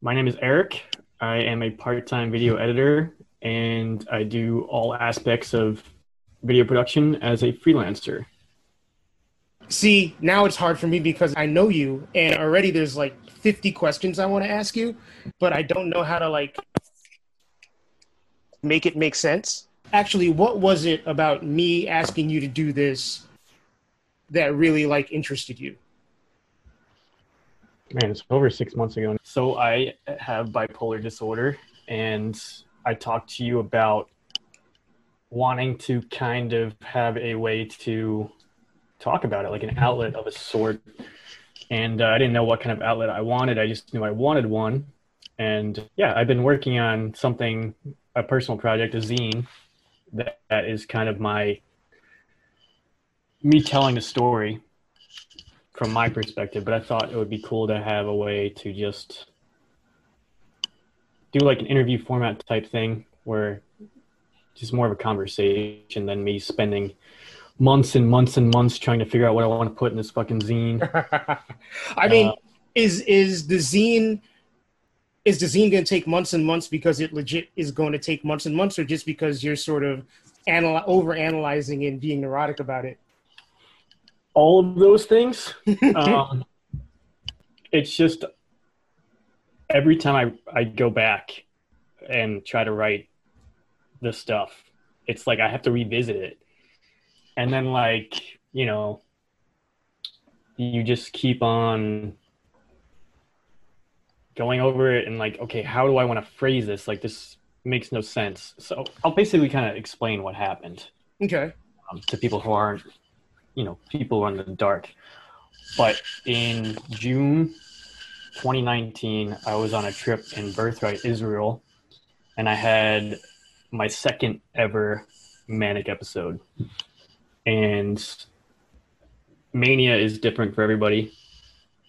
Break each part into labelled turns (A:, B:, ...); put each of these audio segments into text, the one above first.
A: My name is Eric. I am a part time video editor and I do all aspects of video production as a freelancer.
B: See, now it's hard for me because I know you and already there's like 50 questions I want to ask you, but I don't know how to like make it make sense. Actually, what was it about me asking you to do this that really like interested you?
A: Man, it's over six months ago. So I have bipolar disorder, and I talked to you about wanting to kind of have a way to talk about it, like an outlet of a sort. And uh, I didn't know what kind of outlet I wanted. I just knew I wanted one. And yeah, I've been working on something, a personal project, a zine, that, that is kind of my me telling a story from my perspective, but I thought it would be cool to have a way to just do like an interview format type thing where just more of a conversation than me spending months and months and months trying to figure out what I want to put in this fucking zine.
B: I mean, uh, is is the zine is the zine going to take months and months because it legit is going to take months and months, or just because you're sort of anal- over analyzing and being neurotic about it?
A: All of those things. um, it's just every time I, I go back and try to write the stuff, it's like I have to revisit it. And then, like, you know, you just keep on going over it and, like, okay, how do I want to phrase this? Like, this makes no sense. So I'll basically kind of explain what happened.
B: Okay.
A: Um, to people who aren't you know people in the dark. But in June 2019, I was on a trip in Birthright, Israel, and I had my second ever manic episode. And mania is different for everybody,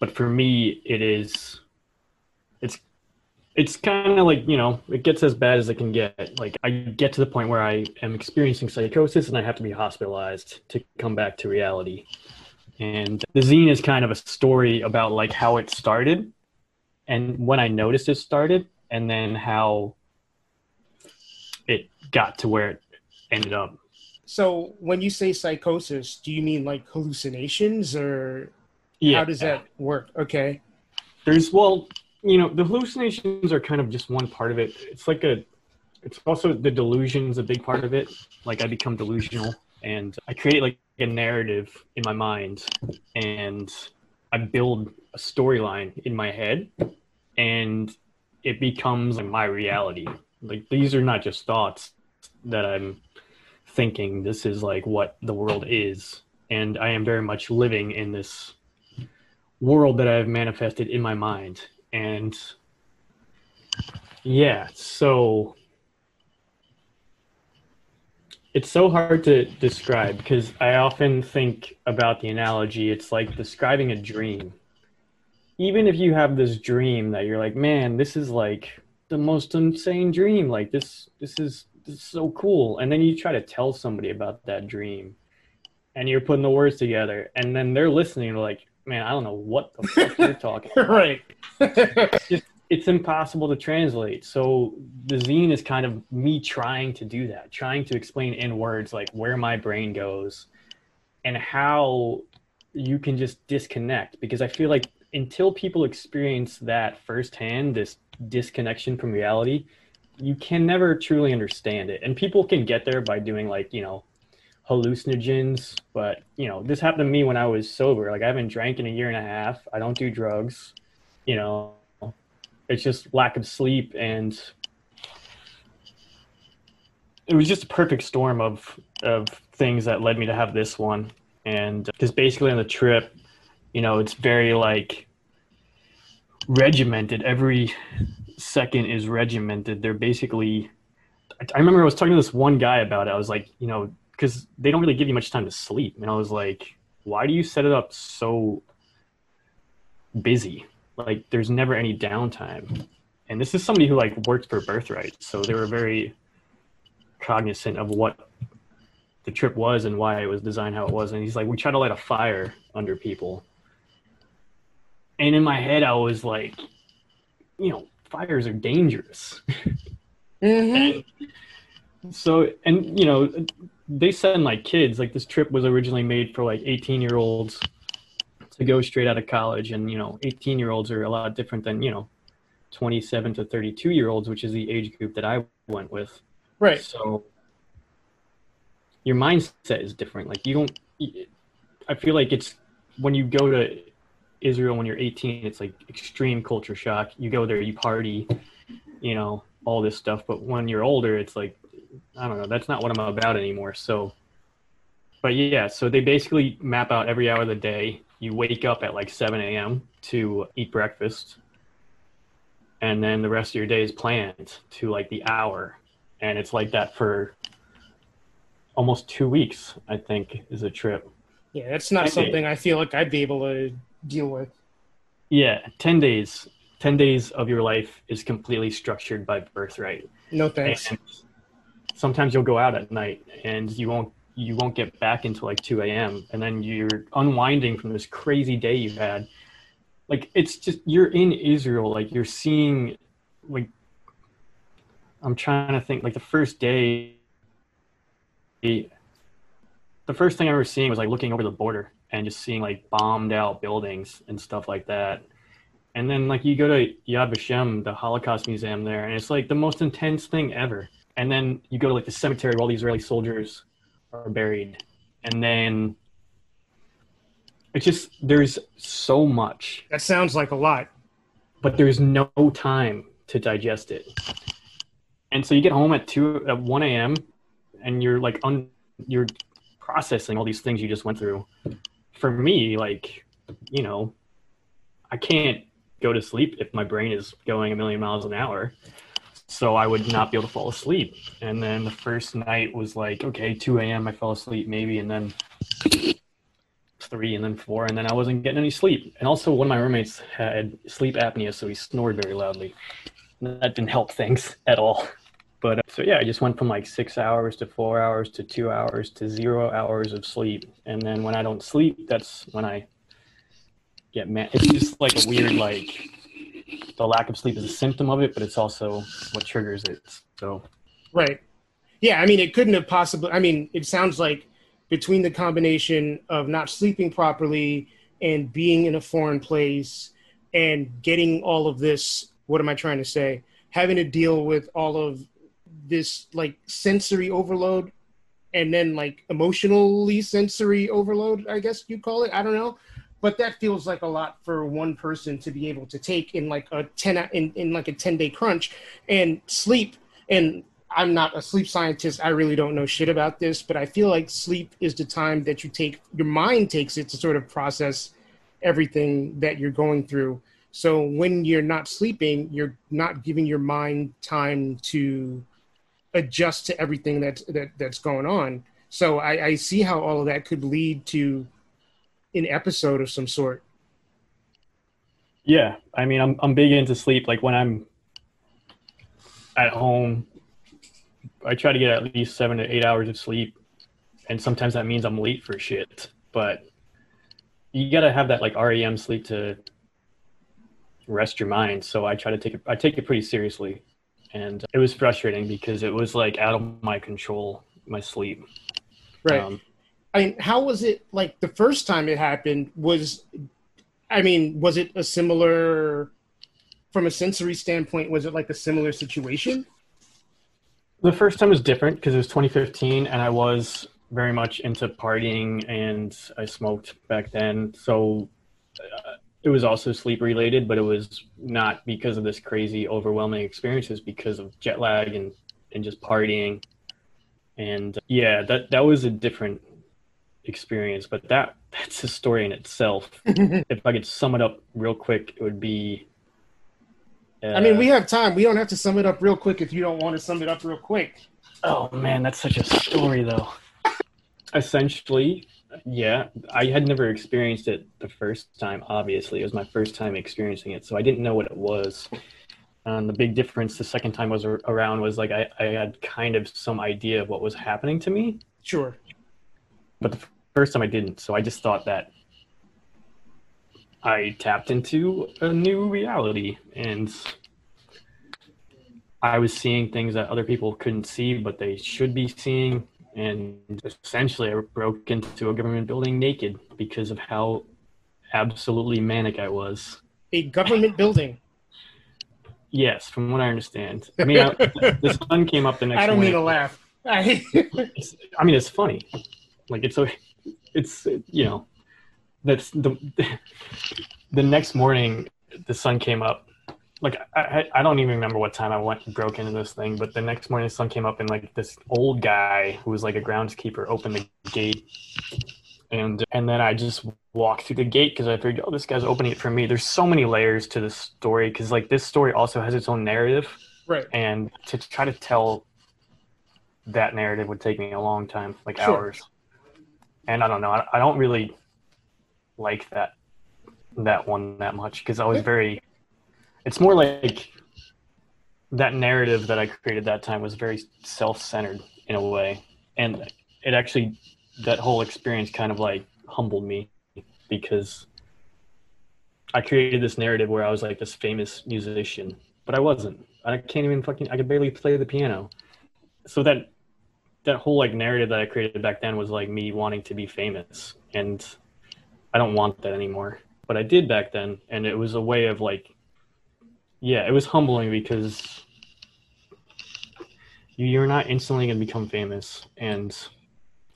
A: but for me, it is. It's it's kind of like you know it gets as bad as it can get. Like i get to the point where i am experiencing psychosis and i have to be hospitalized to come back to reality. And the zine is kind of a story about like how it started and when i noticed it started and then how it got to where it ended up.
B: So when you say psychosis do you mean like hallucinations or yeah. how does that work? Okay.
A: There's well you know the hallucinations are kind of just one part of it. It's like a it's also the delusions a big part of it. Like i become delusional and i create like a narrative in my mind and i build a storyline in my head and it becomes like my reality. Like these are not just thoughts that i'm thinking. This is like what the world is. And i am very much living in this world that i've manifested in my mind and yeah, so it's so hard to describe because I often think about the analogy. It's like describing a dream. Even if you have this dream that you're like, man, this is like the most insane dream. Like this, this is this is so cool. And then you try to tell somebody about that dream, and you're putting the words together, and then they're listening. Like, man, I don't know what the fuck you're talking
B: about. right.
A: it's, just, it's impossible to translate. So the zine is kind of me trying to do that, trying to explain in words like where my brain goes and how you can just disconnect because I feel like until people experience that firsthand, this disconnection from reality, you can never truly understand it. And people can get there by doing like, you know, hallucinogens, but you know, this happened to me when I was sober. Like I haven't drank in a year and a half. I don't do drugs. You know, it's just lack of sleep and it was just a perfect storm of of things that led me to have this one. And uh, because basically on the trip, you know, it's very like regimented. Every second is regimented. They're basically I remember I was talking to this one guy about it. I was like, you know, because they don't really give you much time to sleep. And I was like, why do you set it up so busy? Like, there's never any downtime. And this is somebody who like worked for Birthright, so they were very cognizant of what the trip was and why it was designed how it was. And he's like, we try to light a fire under people. And in my head, I was like, you know, fires are dangerous.
B: Mhm.
A: So, and you know, they send like kids. Like this trip was originally made for like 18 year olds to go straight out of college, and you know, 18 year olds are a lot different than you know, 27 to 32 year olds, which is the age group that I went with.
B: Right.
A: So your mindset is different. Like you don't. I feel like it's when you go to Israel when you're 18, it's like extreme culture shock. You go there, you party, you know, all this stuff. But when you're older, it's like I don't know. That's not what I'm about anymore. So, but yeah. So they basically map out every hour of the day. You wake up at like 7 a.m. to eat breakfast, and then the rest of your day is planned to like the hour, and it's like that for almost two weeks. I think is a trip.
B: Yeah, that's not
A: Okay.
B: something I feel like I'd be able to deal with.
A: Yeah, 10 days. 10 days of your life is completely structured by birthright.
B: No thanks.
A: And sometimes you'll go out at night and you won't you won't get back until like 2 a.m. and then you're unwinding from this crazy day you've had. Like it's just you're in Israel, like you're seeing like I'm trying to think like the first day the first thing I remember seeing was like looking over the border and just seeing like bombed out buildings and stuff like that. And then like you go to Yad Vashem, the Holocaust Museum there, and it's like the most intense thing ever. And then you go to like the cemetery where all the Israeli soldiers are buried. And then it's just there's so much,
B: That sounds like a lot.
A: but there's no time to digest it. And so you get home at two at one AM and you're like un you're processing all these things you just went through. For me, like, you know, I can't go to sleep if my brain is going a million miles an hour. So I would not be able to fall asleep. And then the first night was like, okay, 2 a.m. I fell asleep maybe, and then three, and then four, and then I wasn't getting any sleep. And also, one of my roommates had sleep apnea, so he snored very loudly. And That didn't help things at all. But uh, so yeah, I just went from like six hours to four hours to two hours to zero hours of sleep. And then when I don't sleep, that's when I get mad. It's just like a weird like the lack of sleep is a symptom of it, but it's also what triggers it. So
B: Right. Yeah, I mean, it couldn't have possibly. I mean, it sounds like between the combination of not sleeping properly and being in a foreign place and getting all of this, what am I trying to say? Having to deal with all of this like sensory overload and then like emotionally sensory overload, I guess you call it. I don't know. But that feels like a lot for one person to be able to take in like a 10 in, in like a 10 day crunch and sleep and I'm not a sleep scientist. I really don't know shit about this, but I feel like sleep is the time that you take, your mind takes it to sort of process everything that you're going through. So when you're not sleeping, you're not giving your mind time to adjust to everything that's, that, that's going on. So I, I see how all of that could lead to an episode of some sort.
A: yeah, I mean, I'm I'm big into sleep. Like when I'm at home, I try to get at least seven to eight hours of sleep, and sometimes that means I'm late for shit. But you gotta have that like REM sleep to rest your mind. So I try to take it. I take it pretty seriously, and it was frustrating because it was like out of my control. My sleep.
B: Right.
A: Um,
B: I mean, how was it like the first time it happened? Was, I mean, was it a similar, from a sensory standpoint, was it like a similar situation?
A: The first time was different because it was 2015 and I was very much into partying and I smoked back then. So uh, it was also sleep related, but it was not because of this crazy, overwhelming experience. experiences because of jet lag and, and just partying. And uh, yeah, that, that was a different experience, but that that's a story in itself. if I could sum it up real quick, it would be. Uh,
B: I mean, we have time. We don't have to sum it up real quick if you don't want to sum it up real quick.
A: Oh man, that's such a story though. Essentially, yeah, I had never experienced it the first time. Obviously, it was my first time experiencing it, so I didn't know what it was. And the big difference the second time I was around was like I, I had kind of some idea of what was happening to me,
B: Sure.
A: But the first time I didn't. So I just thought that I tapped into a new reality, and I was seeing things that other people couldn't see, but they should be seeing. And essentially, I broke into a government building naked because of how absolutely manic I was.
B: A government building.
A: Yes, from what I understand. I mean, I, the sun came up the next.
B: I don't
A: morning.
B: mean to laugh. I,
A: I mean, it's funny. Like it's a, it's you know, that's the the next morning the sun came up. Like I, I I don't even remember what time I went and broke into this thing, but the next morning the sun came up and like this old guy who was like a groundskeeper opened the gate, and and then I just walked through the gate because I figured, oh, this guy's opening it for me. There's so many layers to this story because like this story also has its own narrative
B: right.
A: and to try to tell that narrative would take me a long time like
B: Sure.
A: hours and i don't know i, I don't really like that that one that much because i was very it's more like that narrative that i created that time was very self-centered in a way. And it actually that whole experience kind of like humbled me because i created this narrative where i was like this famous musician but i wasn't. I can't even fucking I could barely play the piano. So that that whole like narrative that I created back then was like me wanting to be famous and I don't want that anymore. But I did back then and it was a way of like yeah, it was humbling because you- you're not instantly going to become famous and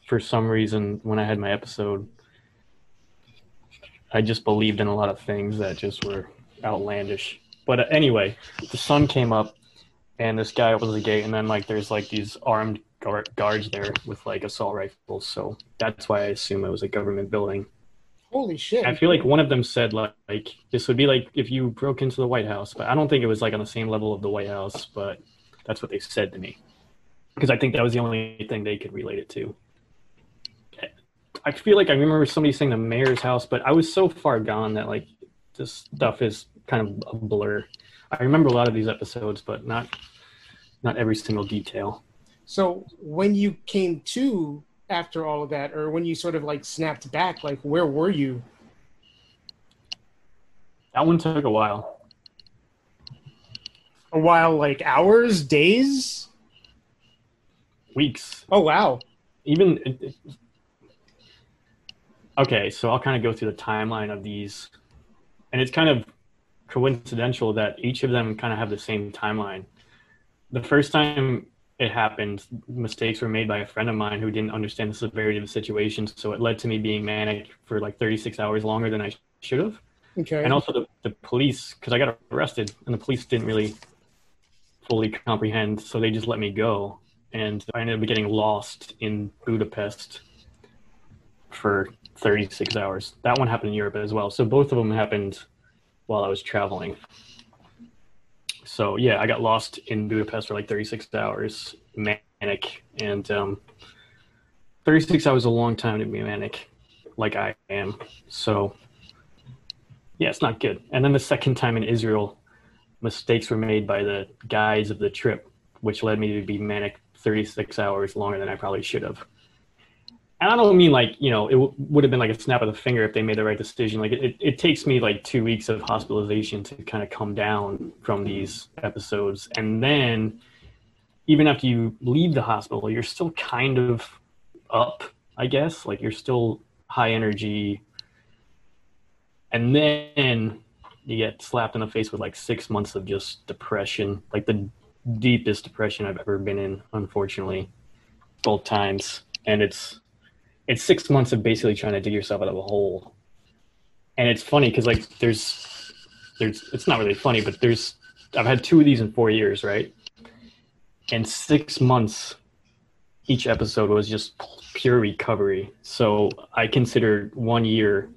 A: for some reason when I had my episode I just believed in a lot of things that just were outlandish. But uh, anyway, the sun came up and this guy opens the gate and then like there's like these armed guard- guards there with like assault rifles so that's why i assume it was a government building.
B: Holy shit.
A: i feel like one of them said like, like this would be like if you broke into the white house but i don't think it was like on the same level of the white house but that's what they said to me. Because i think that was the only thing they could relate it to. I feel like i remember somebody saying the mayor's house but i was so far gone that like this stuff is kind of a blur. I remember a lot of these episodes but not not every single detail
B: So when you came to after all of that, or when you sort of like snapped back, like where were you?
A: that one took a while
B: A while, like hours, days?
A: weeks
B: Oh wow.
A: even it, it- okay so i'll kind of go through the timeline of these and it's kind of coincidental that each of them kind of have the same timeline the first time it happened mistakes were made by a friend of mine who didn't understand the severity of the situation. So it led to me being manic for like 36 hours longer than i should have.
B: Okay.
A: and also the, the police because i got arrested and the police didn't really fully comprehend so they just let me go. And i ended up getting lost in budapest for 36 hours. That one happened in europe as well. So both of them happened while i was traveling so yeah i got lost in budapest for like 36 hours manic and um, 36 hours a long time to be manic like i am so yeah, it's not good. And then the second time in Israel, mistakes were made by the guides of the trip, which led me to be manic 36 hours longer than I probably should have. And I don't mean like, you know, it w- would have been like a snap of the finger if they made the right decision. Like, it, it, it takes me like two weeks of hospitalization to kind of come down from these episodes. And then, even after you leave the hospital, you're still kind of up, I guess. Like, you're still high energy, and then you get slapped in the face with like six months of just depression like the deepest depression i've ever been in unfortunately both times and it's it's six months of basically trying to dig yourself out of a hole and it's funny because like there's there's it's not really funny but there's i've had two of these in four years right and six months each episode was just pure recovery so i consider one year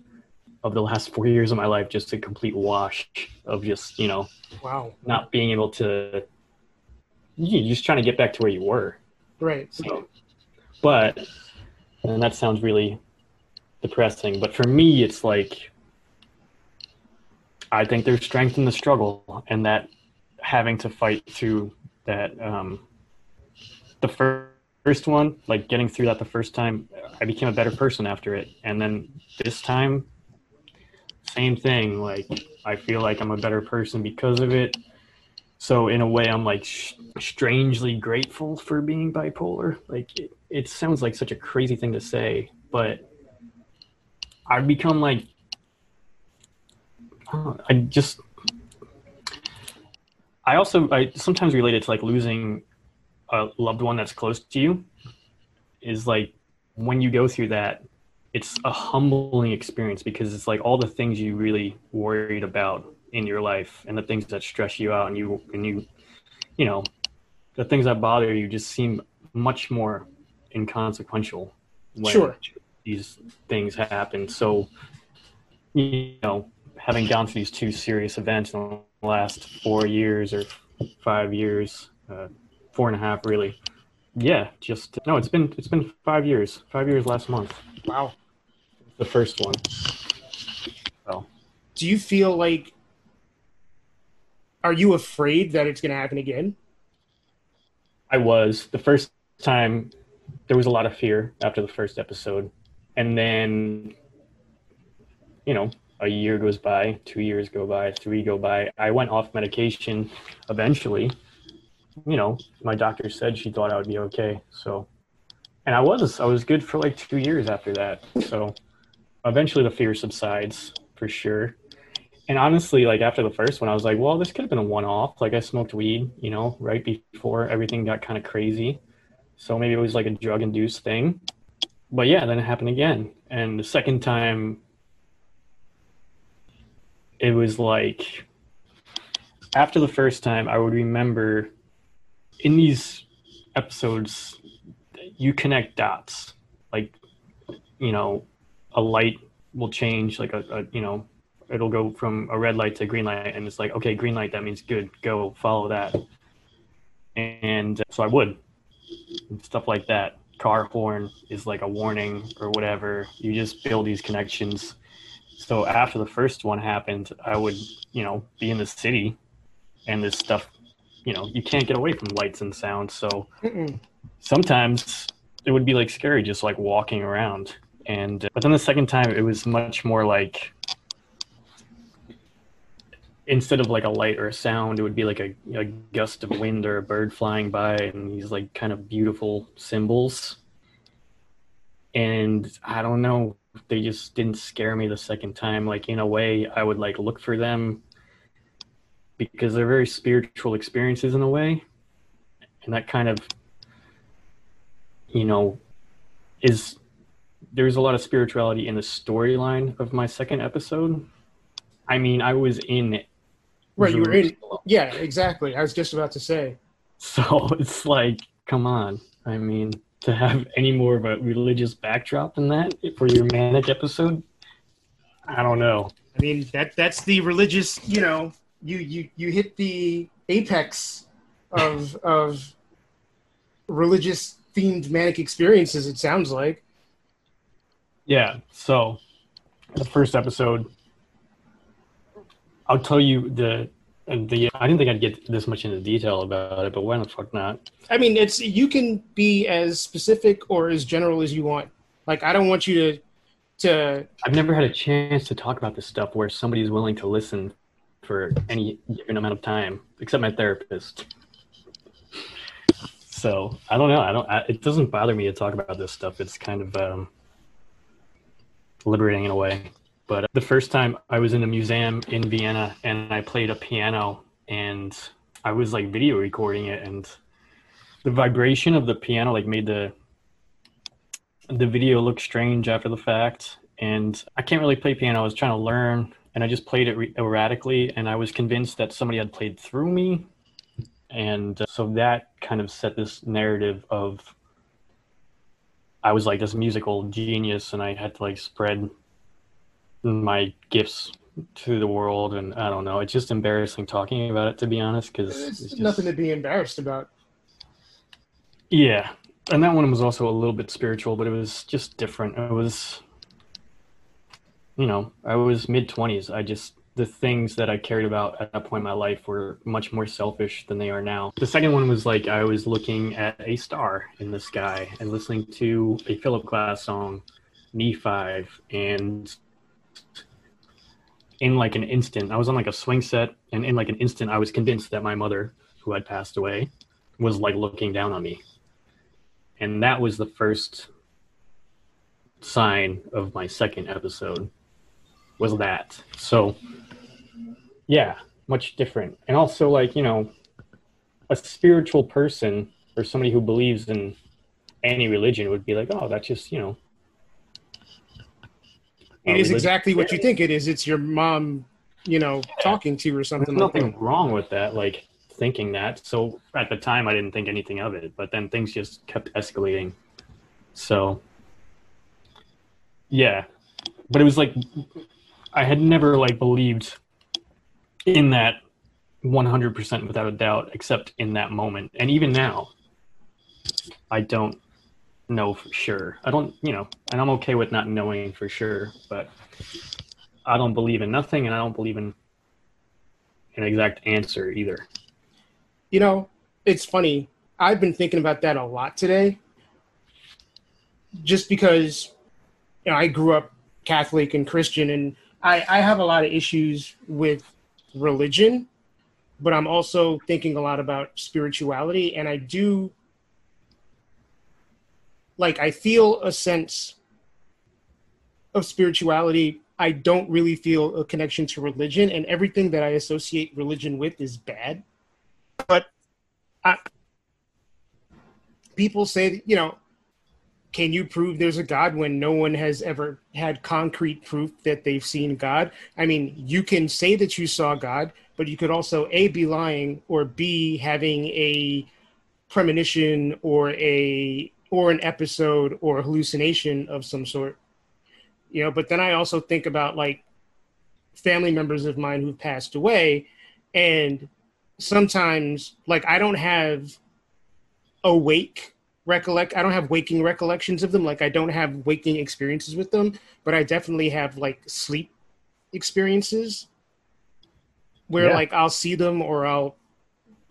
A: of the last four years of my life just a complete wash of just you know
B: wow.
A: not being able to you're just trying to get back to where you were
B: Right.
A: so but and that sounds really depressing. But for me it's like i think there's strength in the struggle and that having to fight through that um the fir- first one like getting through that the first time i became a better person after it. And then this time same thing. Like i feel like i'm a better person because of it so in a way, I'm like sh- strangely grateful for being bipolar. Like it, it sounds like such a crazy thing to say, but I've become like I, I just I also I sometimes relate it to like losing a loved one that's close to you is like when you go through that it's a humbling experience because it's like all the things you really worried about in your life and the things that stress you out and you and you you know the things that bother you just seem much more inconsequential when
B: Sure.
A: these things happen so you know having gone through these two serious events in the last four years or five years uh, four and a half really yeah just no it's been it's been five years five years last month
B: Wow.
A: the first one so
B: Do you feel like are you afraid that it's going to happen again?
A: I was the first time. There was a lot of fear after the first episode, and then, you know, a year goes by, two years go by, three go by. I went off medication eventually. You know, my doctor said she thought I would be okay. So, and I was. I was good for like two years after that. So, eventually the fear subsides for sure. And honestly, like after the first one, I was like, well, this could have been a one off. Like I smoked weed, you know, right before everything got kind of crazy. So maybe it was like a drug induced thing. But yeah, then it happened again. And the second time, it was like after the first time, I would remember in these episodes, you connect dots. Like, you know, a light will change, like a, a you know, it'll go from a red light to green light and it's like okay green light that means good go follow that. And uh, so i would and stuff like that. Car horn is like a warning or whatever. You just build these connections. So after the first one happened i would you know be in the city and this stuff you know you can't get away from lights and sounds. So
B: Mm-mm.
A: sometimes it would be like scary just like walking around. And uh, but then the second time it was much more like instead of like a light or a sound it would be like a, a gust of wind or a bird flying by and these like kind of beautiful symbols. And i don't know they just didn't scare me the second time. Like in a way i would like look for them because they're very spiritual experiences in a way. And that kind of you know is there's a lot of spirituality in the storyline of my second episode. I mean i was in
B: Right, you were in. Yeah, exactly. I was just about to say.
A: so it's like come on i mean to have any more of a religious backdrop than that for your manic episode i don't know
B: I mean that that's the religious. You know, you you you hit the apex of of religious themed manic experiences. It sounds like.
A: Yeah. So the first episode, I'll tell you the and the I didn't think I'd get this much into detail about it, but why the fuck not?
B: I mean, it's you can be as specific or as general as you want. Like, I don't want you to to
A: I've never had a chance to talk about this stuff where somebody's willing to listen for any given amount of time, except my therapist. So I don't know. I don't. I, it doesn't bother me to talk about this stuff. It's kind of um, liberating in a way. But the first time I was in a museum in Vienna and I played a piano and I was like video recording it and the vibration of the piano like made the the video look strange after the fact and I can't really play piano. I was trying to learn and I just played it re- erratically and I was convinced that somebody had played through me and uh, so that kind of set this narrative of I was like this musical genius and I had to like spread my gifts to the world and I don't know it's just embarrassing talking about it to be honest because
B: It's nothing to be embarrassed about.
A: yeah and that one was also a little bit spiritual but it was just different it was you know I was mid 20s I just the things that I cared about at that point in my life were much more selfish than they are now. The second one was like I was looking at a star in the sky and listening to a Philip Glass song, Me Five, and in like an instant, I was on like a swing set, and in like an instant, I was convinced that my mother, who had passed away, was like looking down on me. And that was the first sign of my second episode was that. So yeah, much different. And also like, you know, a spiritual person or somebody who believes in any religion would be like, oh, that's just, you know.
B: It is exactly what you think it is. It's your mom, you know, talking to you or something
A: There's
B: like
A: nothing
B: that.
A: wrong with that, like thinking that. So at the time, I didn't think anything of it, but then things just kept escalating. So, yeah, but it was like I had never like believed in that 100% without a doubt, except in that moment, and even now, I don't know for sure. I don't, you know, and I'm okay with not knowing for sure, but I don't believe in nothing, and I don't believe in an exact answer either.
B: You know, it's funny. I've been thinking about that a lot today. Just because you know, I grew up Catholic and Christian and I, I have a lot of issues with religion, but I'm also thinking a lot about spirituality and I do like I feel a sense of spirituality. I don't really feel a connection to religion and everything that I associate religion with is bad but I, people say, you know, can you prove there's a God when no one has ever had concrete proof that they've seen God? I mean, you can say that you saw God, but you could also A, be lying, or B, having a premonition or a or an episode or a hallucination of some sort. You know, but then I also think about like family members of mine who've passed away and sometimes like I don't have awake recollect I don't have waking recollections of them like I don't have waking experiences with them but I definitely have like sleep experiences where
A: Yeah.
B: like I'll see them or I'll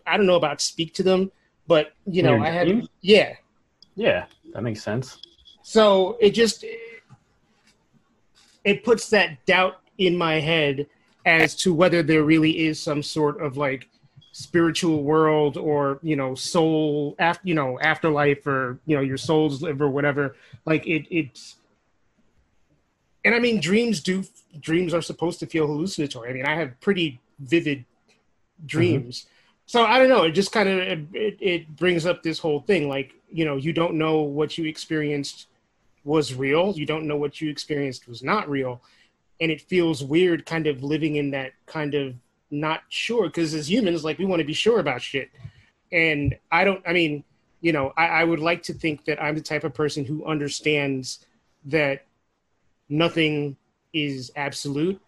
B: I don't know about speak to them but you know
A: your
B: I had
A: dreams?
B: yeah
A: Yeah, that makes sense.
B: so it just it puts that doubt in my head as to whether there really is some sort of like spiritual world or you know soul after you know afterlife or you know your soul's live or whatever. Like it it's and i mean dreams do dreams are supposed to feel hallucinatory. I mean i have pretty vivid mm-hmm. dreams so i don't know it just kind of it, it brings up this whole thing like you know you don't know what you experienced was real you don't know what you experienced was not real and it feels weird kind of living in that kind of not sure because as humans like we want to be sure about shit. And i don't i mean you know I, I would like to think that i'm the type of person who understands that nothing is absolute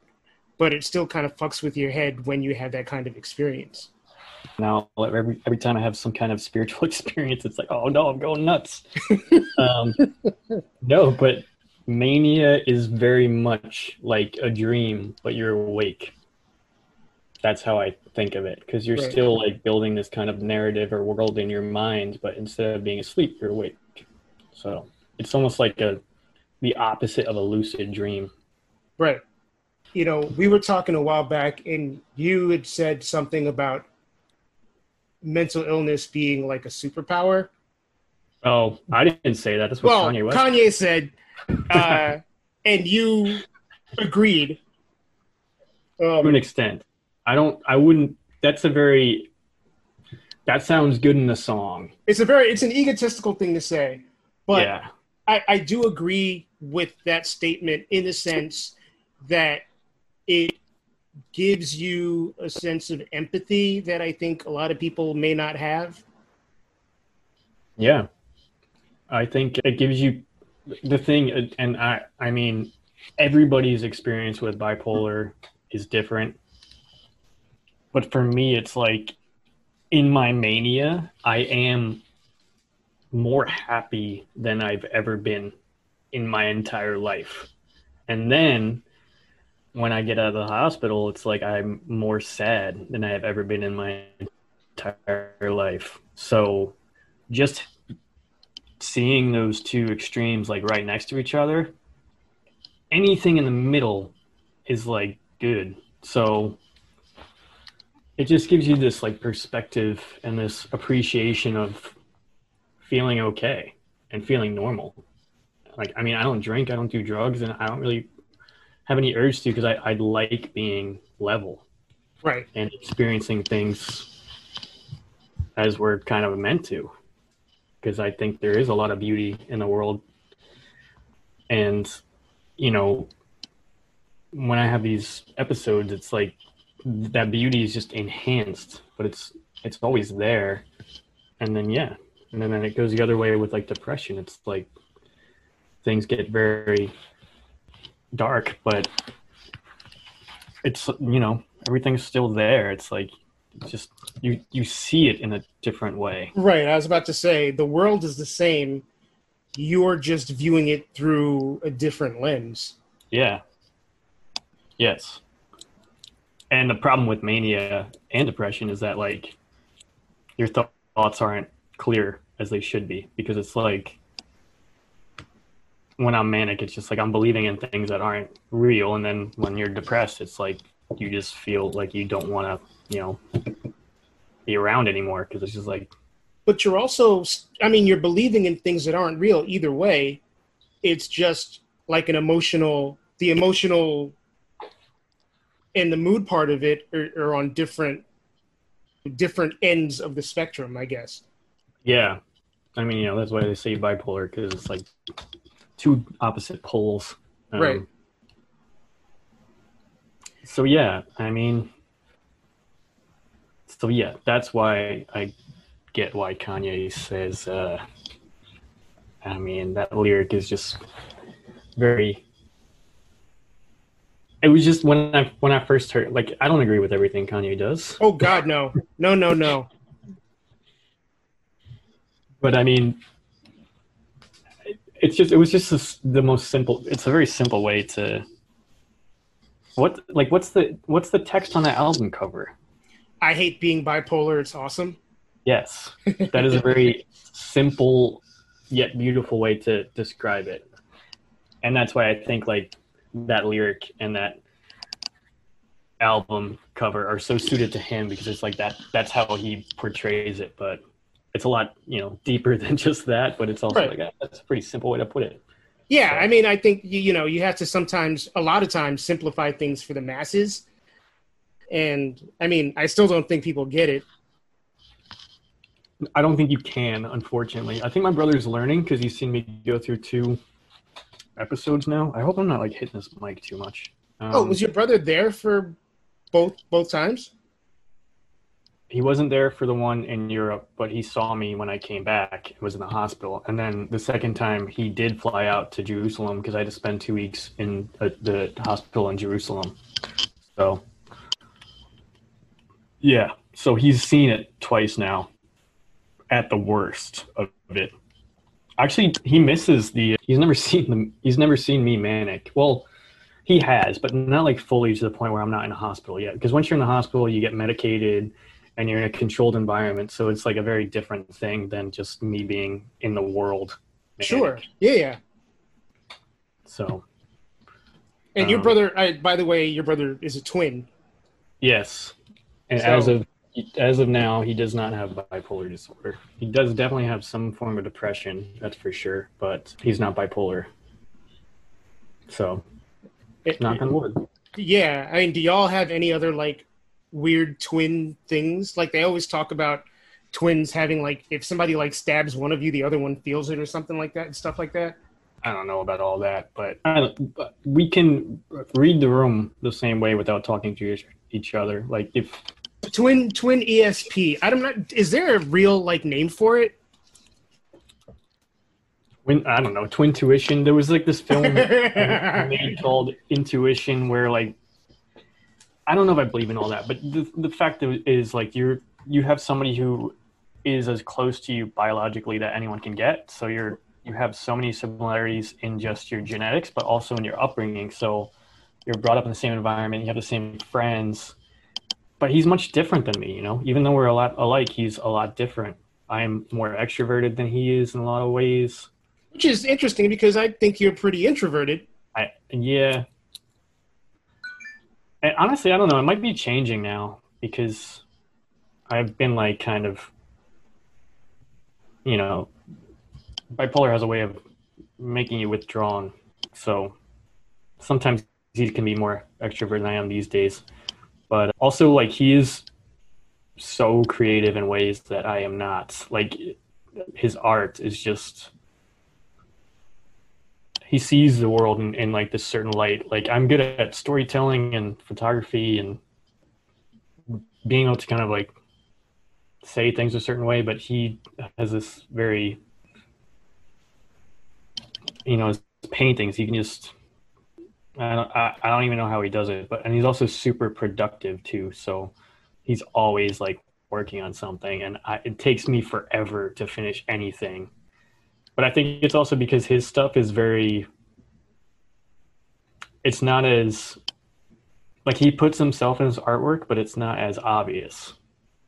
B: but it still kind of fucks with your head when you have that kind of experience
A: Now, every every time I have some kind of spiritual experience, it's like, oh no, I'm going nuts. um, no, but mania is very much like a dream, but you're awake. That's how I think of it, because you're
B: Right.
A: still like building this kind of narrative or world in your mind, but instead of being asleep, you're awake. So it's almost like a the opposite of a lucid dream.
B: right you know we were talking a while back and you had said something about mental illness being like a superpower
A: Oh, I didn't say that. That's what
B: well,
A: Kanye
B: Kanye, said, uh, and you agreed.
A: to an
B: Um,
A: extent. I don't. I wouldn't. That's a very. That sounds good in a song.
B: it's a very, it's an egotistical thing to say, but
A: yeah.
B: I, I do agree with that statement in the sense that it gives you a sense of empathy that I think a lot of people may not have.
A: Yeah. I think it gives you the thing, and I. I mean, everybody's experience with bipolar is different. But for me, it's like in my mania, I am more happy than I've ever been in my entire life. And then when I get out of the hospital, it's like I'm more sad than I have ever been in my entire life. So just seeing those two extremes like right next to each other, anything in the middle is like good. So it just gives you this like perspective and this appreciation of feeling okay and feeling normal. Like, I mean, I don't drink, I don't do drugs, and I don't really have any urge to because I, I like being level
B: Right.
A: and experiencing things as we're kind of meant to. Because I think there is a lot of beauty in the world. And, you know, when I have these episodes, it's like that beauty is just enhanced, but it's it's always there. And then yeah. And then, then it goes the other way with like depression. It's like things get very dark, but it's you know, everything's still there. It's like it's just you you see it in a different way.
B: Right. I was about to say the world is the same. You're just viewing it through a different lens.
A: Yeah. Yes. And the problem with mania and depression is that like your th- thoughts aren't clear as they should be because it's like when I'm manic, it's just like I'm believing in things that aren't real, and then when you're depressed, it's like you just feel like you don't want to, you know, be around anymore because it's just like
B: But you're also, I mean, you're believing in things that aren't real either way. It's just like an emotional, the emotional and the mood part of it are, are on different different ends of the spectrum, I guess.
A: Yeah, I mean, you know, that's why they say bipolar because it's like two opposite poles. Um,
B: Right.
A: So yeah, I mean, so yeah, that's why I get why Kanye says. Uh, I mean, that lyric is just very. It was just when I when I first heard like I don't agree with everything Kanye does.
B: Oh God, no, no, no, no.
A: but I mean, it's just it was just this, the most simple. It's a very simple way to. What like what's the what's the text on that album cover?
B: I hate being bipolar. It's awesome.
A: Yes, that is a very simple yet beautiful way to describe it, and that's why I think like that lyric and that album cover are so suited to him because it's like that that's how he portrays it but it's a lot you know deeper than just that but it's also
B: Right.
A: like ah, that's a pretty simple way to put it
B: Yeah, I mean, I think you, you know you have to sometimes, a lot of times, simplify things for the masses. And I mean, I still don't think people get it.
A: i don't think you can unfortunately i think my brother's learning because he's seen me go through two episodes now i hope i'm not like hitting this mic too much um,
B: oh, was your brother there for both both times?
A: He wasn't there for the one in Europe, but he saw me when I came back. It was in the hospital, and then the second time he did fly out to Jerusalem because I had to spend two weeks in uh, the hospital in Jerusalem. So, yeah, so he's seen it twice now, at the worst of it. Actually, he misses the. He's never seen the. He's never seen me manic. Well, he has, but not like fully to the point where I'm not in a hospital yet. Because once you're in the hospital, you get medicated and you're in a controlled environment. So it's like a very different thing than just me being in the world.
B: Sure. Yeah, yeah.
A: So
B: And your
A: Um,
B: brother, I, by the way, your brother is a twin.
A: yes, and
B: So-
A: as of as of now, he does not have bipolar disorder. He does definitely have some form of depression, that's for sure, but he's not bipolar. So
B: It-
A: knock on wood.
B: Yeah, I mean, do y'all have any other like weird twin things? Like they always talk about twins having like if somebody like stabs one of you, the other one feels it or something like that and stuff like that.
A: I don't know about all that, but, I don't- but we can read the room the same way without talking to each, each other. Like if
B: Twin twin ESP. I don't. Is there a real like name for it?
A: when I don't know Twin Tuition, there was like this film made called Intuition where like I don't know if I believe in all that, but the the fact is like you're you have somebody who is as close to you biologically that anyone can get. So you're you have so many similarities in just your genetics, but also in your upbringing. So you're brought up in the same environment, you have the same friends, but he's much different than me. You know, even though we're a lot alike, he's a lot different. I'm more extroverted than he is in a lot of ways.
B: Which is interesting because I think you're pretty introverted.
A: I yeah. And honestly, I don't know. It might be changing now because I've been like kind of, you know, bipolar has a way of making you withdrawn. So sometimes he can be more extrovert than I am these days. But also, like, he is so creative in ways that I am not. Like, his art is just. He sees the world in, in like this certain light. Like I'm good at storytelling and photography and being able to kind of like say things a certain way, but he has this very, you know, his paintings. He can just I don't, I, I don't even know how he does it, but and he's also super productive too. So he's always like working on something, and I, it takes me forever to finish anything. But I think it's also because his stuff is very. It's not as like he puts himself in his artwork, but it's not as obvious.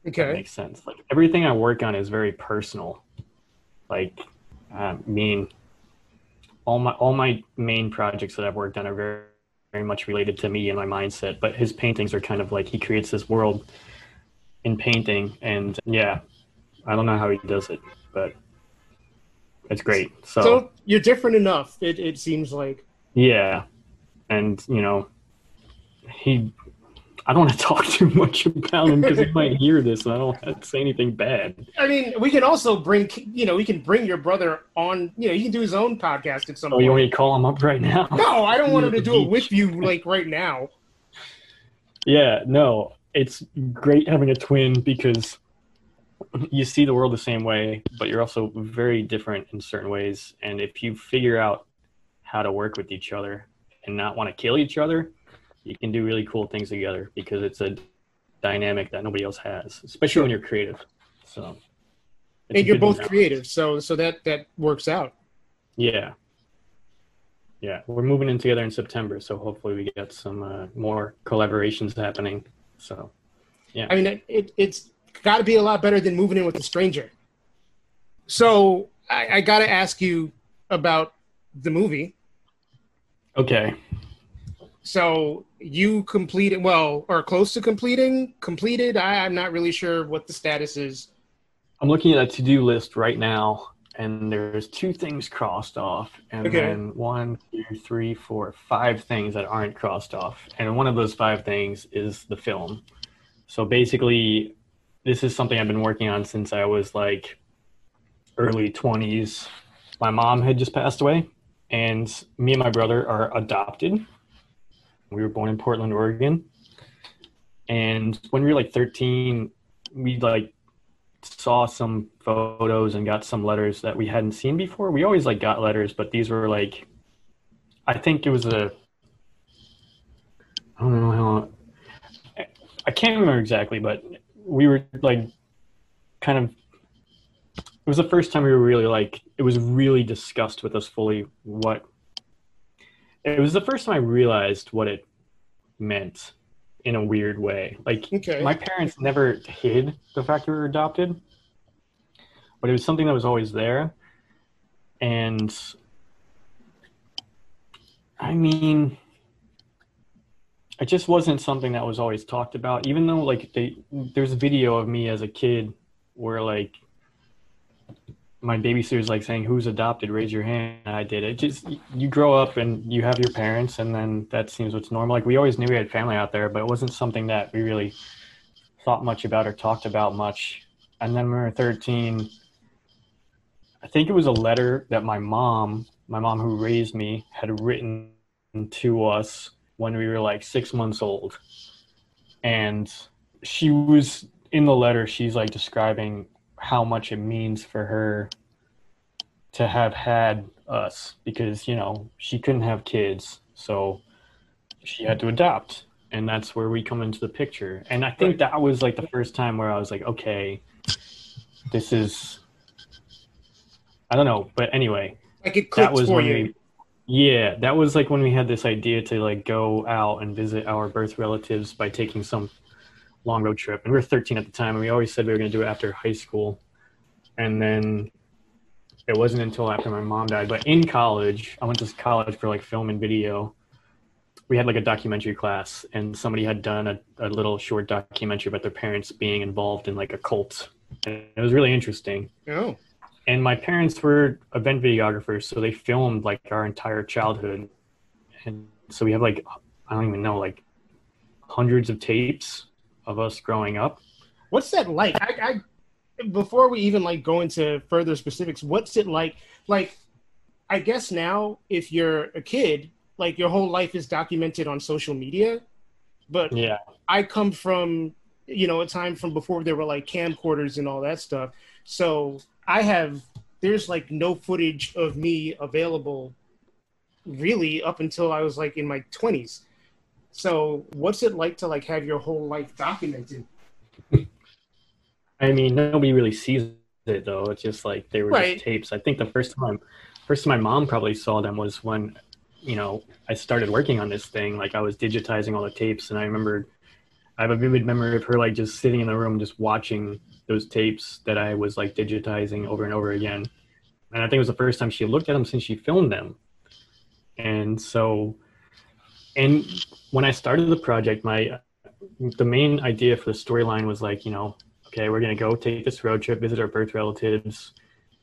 B: Okay,
A: that makes sense. Like everything I work on is very personal. Like, I mean, all my all my main projects that I've worked on are very very much related to me and my mindset. But his paintings are kind of like he creates this world in painting, and yeah, I don't know how he does it, but it's great. So,
B: so you're different enough. It it seems like.
A: Yeah, and you know, he I don't want to talk too much about him because he might hear this, and I don't have to say anything bad.
B: I mean, we can also bring, you know, we can bring your brother on. You know, he can do his own podcast at some.
A: Oh,
B: point.
A: you want me to call him up right now?
B: No, I don't want him to do it with you, like right now.
A: Yeah, no, it's great having a twin because you see the world the same way, but you're also very different in certain ways. And if you figure out how to work with each other and not want to kill each other, you can do really cool things together because it's a dynamic that nobody else has, especially when you're creative. So,
B: and you're both creative, so so that that works out.
A: Yeah, yeah, we're moving in together in September, so hopefully we get some uh, more collaborations happening. So, yeah,
B: I mean, it, it it's got to be a lot better than moving in with a stranger. So I, I got to ask you about the movie.
A: Okay.
B: So you completed well or close to completing completed I, i'm not really sure what the status is
A: i'm looking at a to-do list right now and there's two things crossed off and okay. then one two three four five things that aren't crossed off and one of those five things is the film so basically this is something i've been working on since i was like early 20s my mom had just passed away and me and my brother are adopted we were born in Portland, Oregon. And when we were like 13, we like saw some photos and got some letters that we hadn't seen before. We always like got letters, but these were like, I think it was a, I don't know how, I can't remember exactly, but we were like kind of, it was the first time we were really like, it was really discussed with us fully what it was the first time I realized what it meant in a weird way. Like okay. my parents never hid the fact that we were adopted, but it was something that was always there. And I mean, it just wasn't something that was always talked about. Even though like they, there's a video of me as a kid where like my babysitter's like saying who's adopted? Raise your hand. I did it. Just you grow up and you have your parents and then that seems what's normal. Like we always knew we had family out there but it wasn't something that we really thought much about or talked about much. And then when we were 13 i think it was a letter that my mom my mom who raised me had written to us when we were like six months old. And she was in the letter she's like describing how much it means for her to have had us because you know she couldn't have kids so she had to adopt. And that's where we come into the picture. And i think that was like the first time where i was like okay this is i don't know. But anyway
B: like it that was when you.
A: Yeah that was like when we had this idea to like go out and visit our birth relatives by taking some long road trip. And we were 13 at the time, and we always said we were going to do it after high school. And then it wasn't until after my mom died. But in college, I went to college for like film and video. we had like a documentary class and somebody had done a, a little short documentary about their parents being involved in like a cult and it was really interesting
B: Oh,
A: and my parents were event videographers so they filmed like our entire childhood and so we have like i don't even know like hundreds of tapes of us growing up
B: what's that like? I, I before we even like go into further specifics, what's it like? Like, I guess now if you're a kid, like your whole life is documented on social media, but
A: yeah
B: I come from you know a time from before there were like camcorders and all that stuff. So I have there's like no footage of me available really up until I was like in my 20s. So what's it like to like have your whole life documented?
A: I mean, nobody really sees it though. It's just like they were
B: Right.
A: just tapes. I think the first time, first time my mom probably saw them was when, you know, I started working on this thing. Like I was digitizing all the tapes, and I remember, I have a vivid memory of her like just sitting in the room, just watching those tapes that I was like digitizing over and over again. And I think it was the first time she looked at them since she filmed them. And so, and when I started the project, my the main idea for the storyline was like, you know, okay, we're gonna go take this road trip, visit our birth relatives,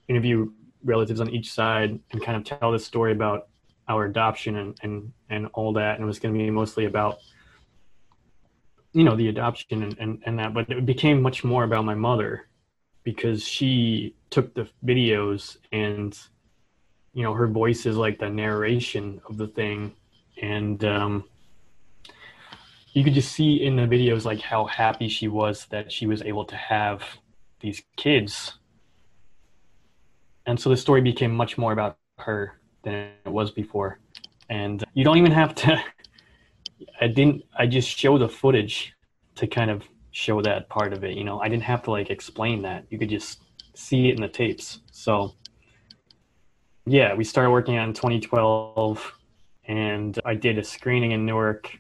A: interview relatives on each side, and kind of tell this story about our adoption and and and all that. And it was gonna be mostly about you know the adoption and, and, and that but it became much more about my mother because she took the videos and you know her voice is like the narration of the thing. And um you could just see in the videos like how happy she was that she was able to have these kids. And so the story became much more about her than it was before. And you don't even have to i didn't i just show the footage to kind of show that part of it you know i didn't have to like explain that you could just see it in the tapes so yeah we started working on 2012 and i did a screening in newark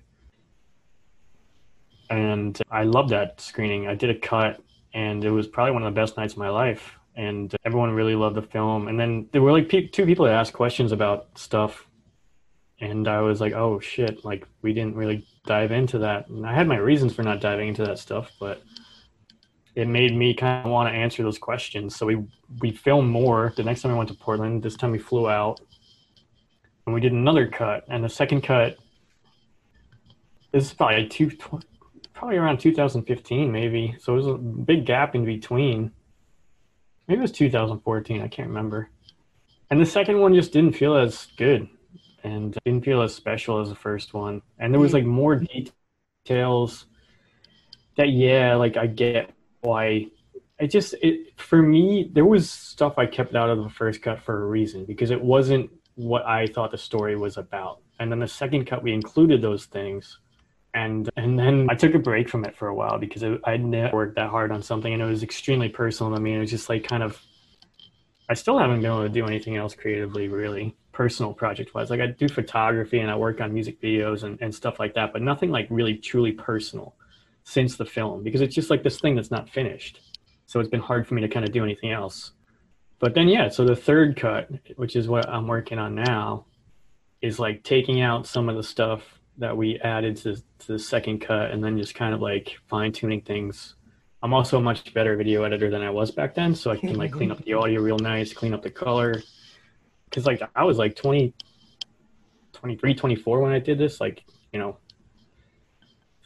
A: and I loved that screening. I did a cut, and it was probably one of the best nights of my life. And everyone really loved the film. And then there were like pe- two people that asked questions about stuff, and I was like, "Oh shit!" Like we didn't really dive into that. And I had my reasons for not diving into that stuff, but it made me kind of want to answer those questions. So we we filmed more. The next time we went to Portland, this time we flew out, and we did another cut. And the second cut, this is probably two probably around 2015 maybe so it was a big gap in between maybe it was 2014 i can't remember and the second one just didn't feel as good and didn't feel as special as the first one. And there was mm. like more details that yeah like i get why. It just it for me there was stuff i kept out of the first cut for a reason because it wasn't what i thought the story was about. And then the second cut we included those things and and then I took a break from it for a while because it, I'd never worked that hard on something, and it was extremely personal to me. It was just like kind of, I still haven't been able to do anything else creatively, really personal project wise. Like I do photography and I work on music videos and, and stuff like that, but nothing like really truly personal since the film because it's just like this thing that's not finished. So it's been hard for me to kind of do anything else. But then yeah, so the third cut, which is what I'm working on now, is like taking out some of the stuff that we added to, to the second cut and then just kind of like fine tuning things. I'm also a much better video editor than I was back then, so I can like clean up the audio real nice, clean up the color. Cause like I was like 20, 23, 24 when I did this, like, you know,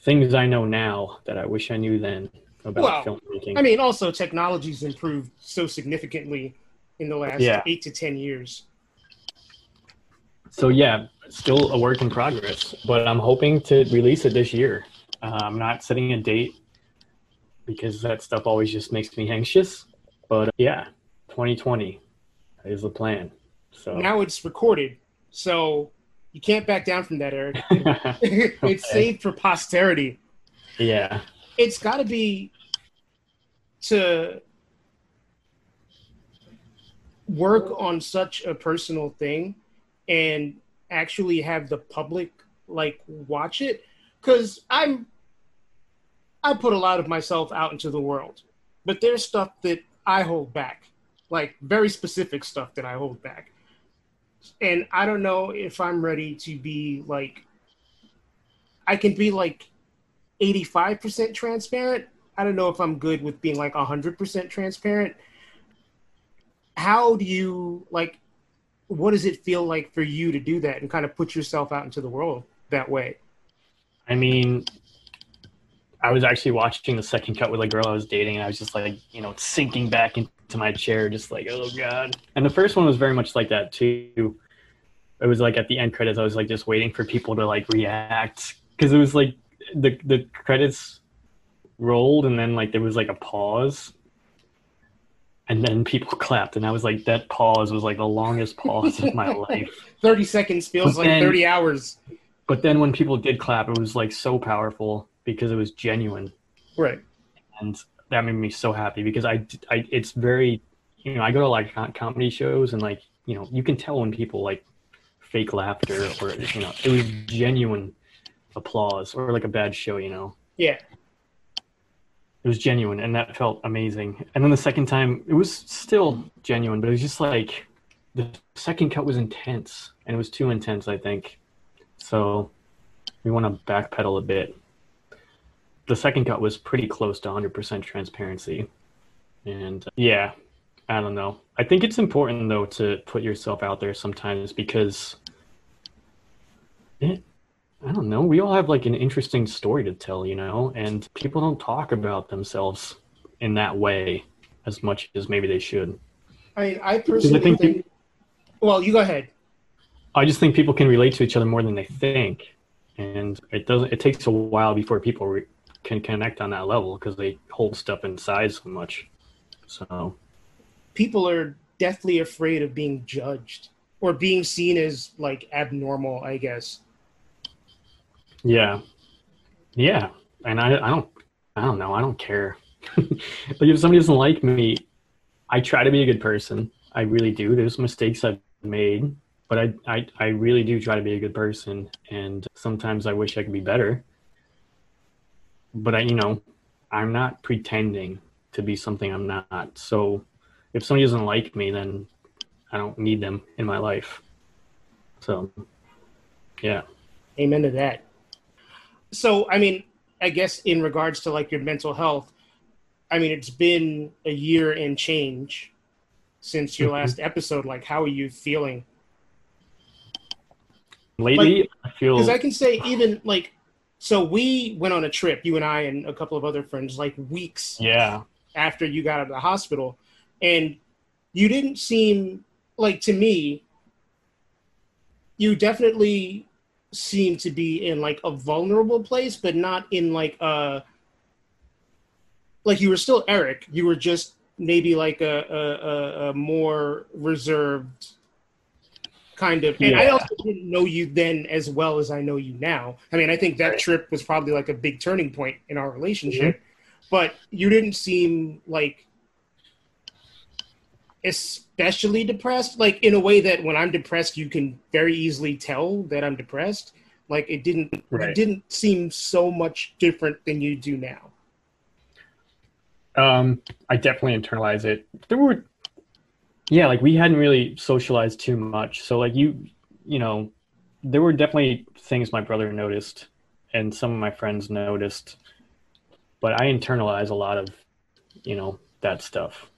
A: things I know now that I wish I knew then about
B: Well,
A: filmmaking.
B: I mean, also technology's improved so significantly in the last
A: Yeah.
B: eight to ten years.
A: So yeah, still a work in progress, but I'm hoping to release it this year. Uh, I'm not setting a date because that stuff always just makes me anxious. But uh, yeah, 2020 is the plan. So
B: Now it's recorded, so you can't back down from that, Eric. it's
A: Okay.
B: saved for posterity.
A: yeah,
B: It's got to be to work on such a personal thing and actually have the public like watch it because i'm i put a lot of myself out into the world but there's stuff that i hold back like very specific stuff that i hold back and i don't know if i'm ready to be like I can be like 85% transparent. I don't know if I'm good with being like 100% transparent. How do you like what does it feel like for you to do that and kind of put yourself out into the world that way?
A: I mean, I was actually watching the second cut with a girl I was dating, and I was just like, you know, sinking back into my chair, just like, oh god. And the first one was very much like that too. It was like at the end credits, I was like just waiting for people to like react because it was like the the credits rolled, and then like there was like a pause, and then people clapped, and I was like, that pause was like the longest pause of my life.
B: Thirty seconds feels
A: But
B: like
A: then-
B: thirty hours.
A: But then when people did clap, it was like so powerful because it was genuine.
B: Right.
A: and that made me so happy because I, I it's very you know I go to like comedy shows and like you know you can tell when people like fake laughter or you know it was genuine applause or like a bad show you know?
B: Yeah.
A: it was genuine and that felt amazing. And then the second time it was still genuine but it was just like the second cut was intense and it was too intense I think. So we want to backpedal a bit the second cut was pretty close to 100% transparency and uh, yeah i don't know i think it's important though to put yourself out there sometimes because it, i don't know we all have like an interesting story to tell you know and people don't talk about themselves in that way as much as maybe they should
B: I mean, I personally
A: think
B: think. Well, you go ahead.
A: i just think people can relate to each other more than they think and it doesn't it takes a while before people re- can connect on that level because they hold stuff inside so much so
B: People are deathly afraid of being judged or being seen as like abnormal. I guess.
A: Yeah, yeah, and I, I don't, I don't know, I don't care. like if somebody doesn't like me, I try to be a good person. I really do. There's mistakes I've made, but I, I, I really do try to be a good person. And sometimes I wish I could be better. But I, you know, I'm not pretending to be something I'm not. So if somebody doesn't like me, then I don't need them in my life. So, yeah.
B: Amen to that. So, I mean, I guess in regards to like your mental health, I mean, it's been a year and change since your last mm-hmm. episode. Like, how are you feeling?
A: Lately, I feel.
B: Because I can say, even like, so we went on a trip, you and I and a couple of other friends, like weeks
A: Yeah.
B: after you got out of the hospital, and you didn't seem like to me. You definitely seem to be in like a vulnerable place, but not in like a like you were still Eric. You were just maybe like a a, a, a more reserved kind of. And I also didn't know you then as well as I know you now. I mean, I think that
A: Right.
B: trip was probably like a big turning point in our relationship. But you didn't seem like especially depressed like in a way that when i'm depressed you can very easily tell that i'm depressed like it didn't it didn't seem so much different than you do now
A: Um, I definitely internalize it. There were, yeah, like we hadn't really socialized too much. So like you, you know, there were definitely things my brother noticed and some of my friends noticed, but I internalize a lot of, you know, that stuff.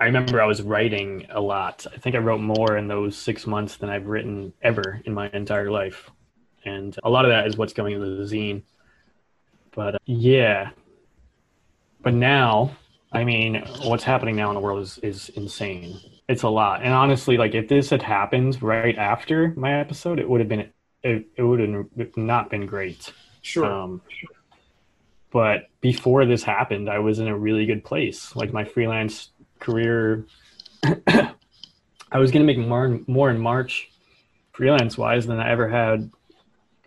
A: I remember I was writing a lot. I think I wrote more in those six months than I've written ever in my entire life. And a lot of that is what's going into the zine. But uh, yeah, but now, I mean, what's happening now in the world is, is insane. It's a lot. And honestly, like if this had happened right after my episode, it would have been it, it would have not been great.
B: sure
A: Um, but before this happened, I was in a really good place. Like my freelance career, I was going to make more more in March, freelance wise, than I ever had,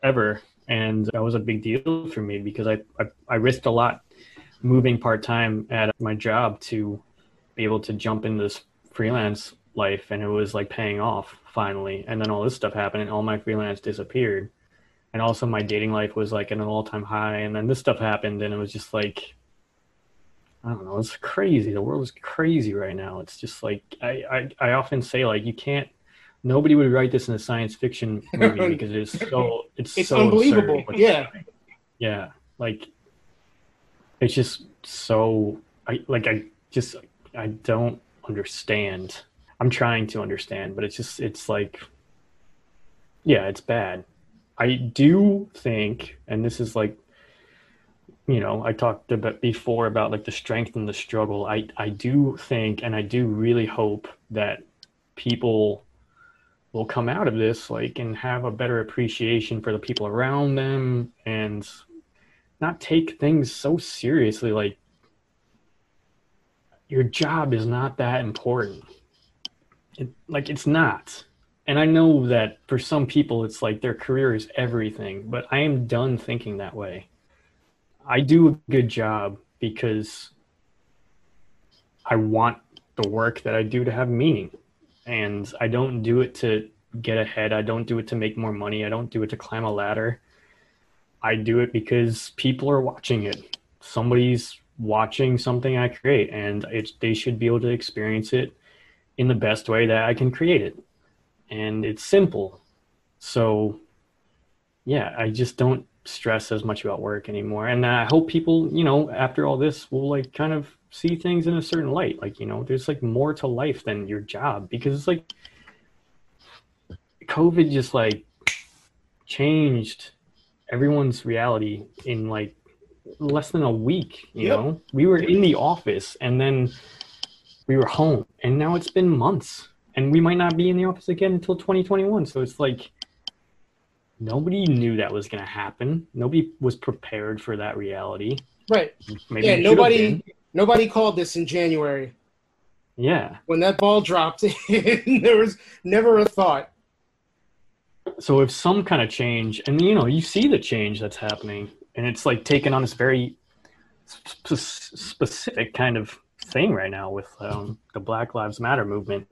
A: ever, and that was a big deal for me because I I, I risked a lot moving part time at my job to be able to jump into this freelance life, and it was like paying off finally. And then all this stuff happened, and all my freelance disappeared and also my dating life was like at an all-time high and then this stuff happened and it was just like i don't know it's crazy the world is crazy right now it's just like i i, I often say like you can't nobody would write this in a science fiction movie because it's so it's,
B: It's
A: so
B: unbelievable. Yeah.
A: yeah like it's just so i like i just i don't understand. I'm trying to understand but it's just it's like yeah it's bad. I do think and this is like you know i talked about before about like the strength and the struggle. I i do think and i do really hope that people will come out of this like and have a better appreciation for the people around them and not take things so seriously. Like your job is not that important. It, like it's not. And i know that for some people it's like their career is everything but i am done thinking that way. I do a good job because i want the work that i do to have meaning. And i don't do it to get ahead. I don't do it to make more money. I don't do it to climb a ladder. I do it because people are watching it. Somebody's watching something I create, and it's they should be able to experience it in the best way that I can create it. And it's simple. So, yeah, I just don't stress as much about work anymore. And I hope people, you know, after all this, will like kind of see things in a certain light. Like, you know, there's like more to life than your job because it's like COVID just like changed everyone's reality in like less than a week you
B: Yep.
A: know we were in the office and then we were home and now it's been months and we might not be in the office again until 2021 so it's like nobody knew that was going to happen nobody was prepared for that reality
B: Right.
A: maybe
B: Yeah,
A: they should have
B: nobody- Nobody called this in January.
A: yeah
B: When that ball dropped, there was never a thought.
A: so if some kind of change and you know you see the change that's happening and it's like taken on this very sp- specific kind of thing right now with um, the black lives matter movement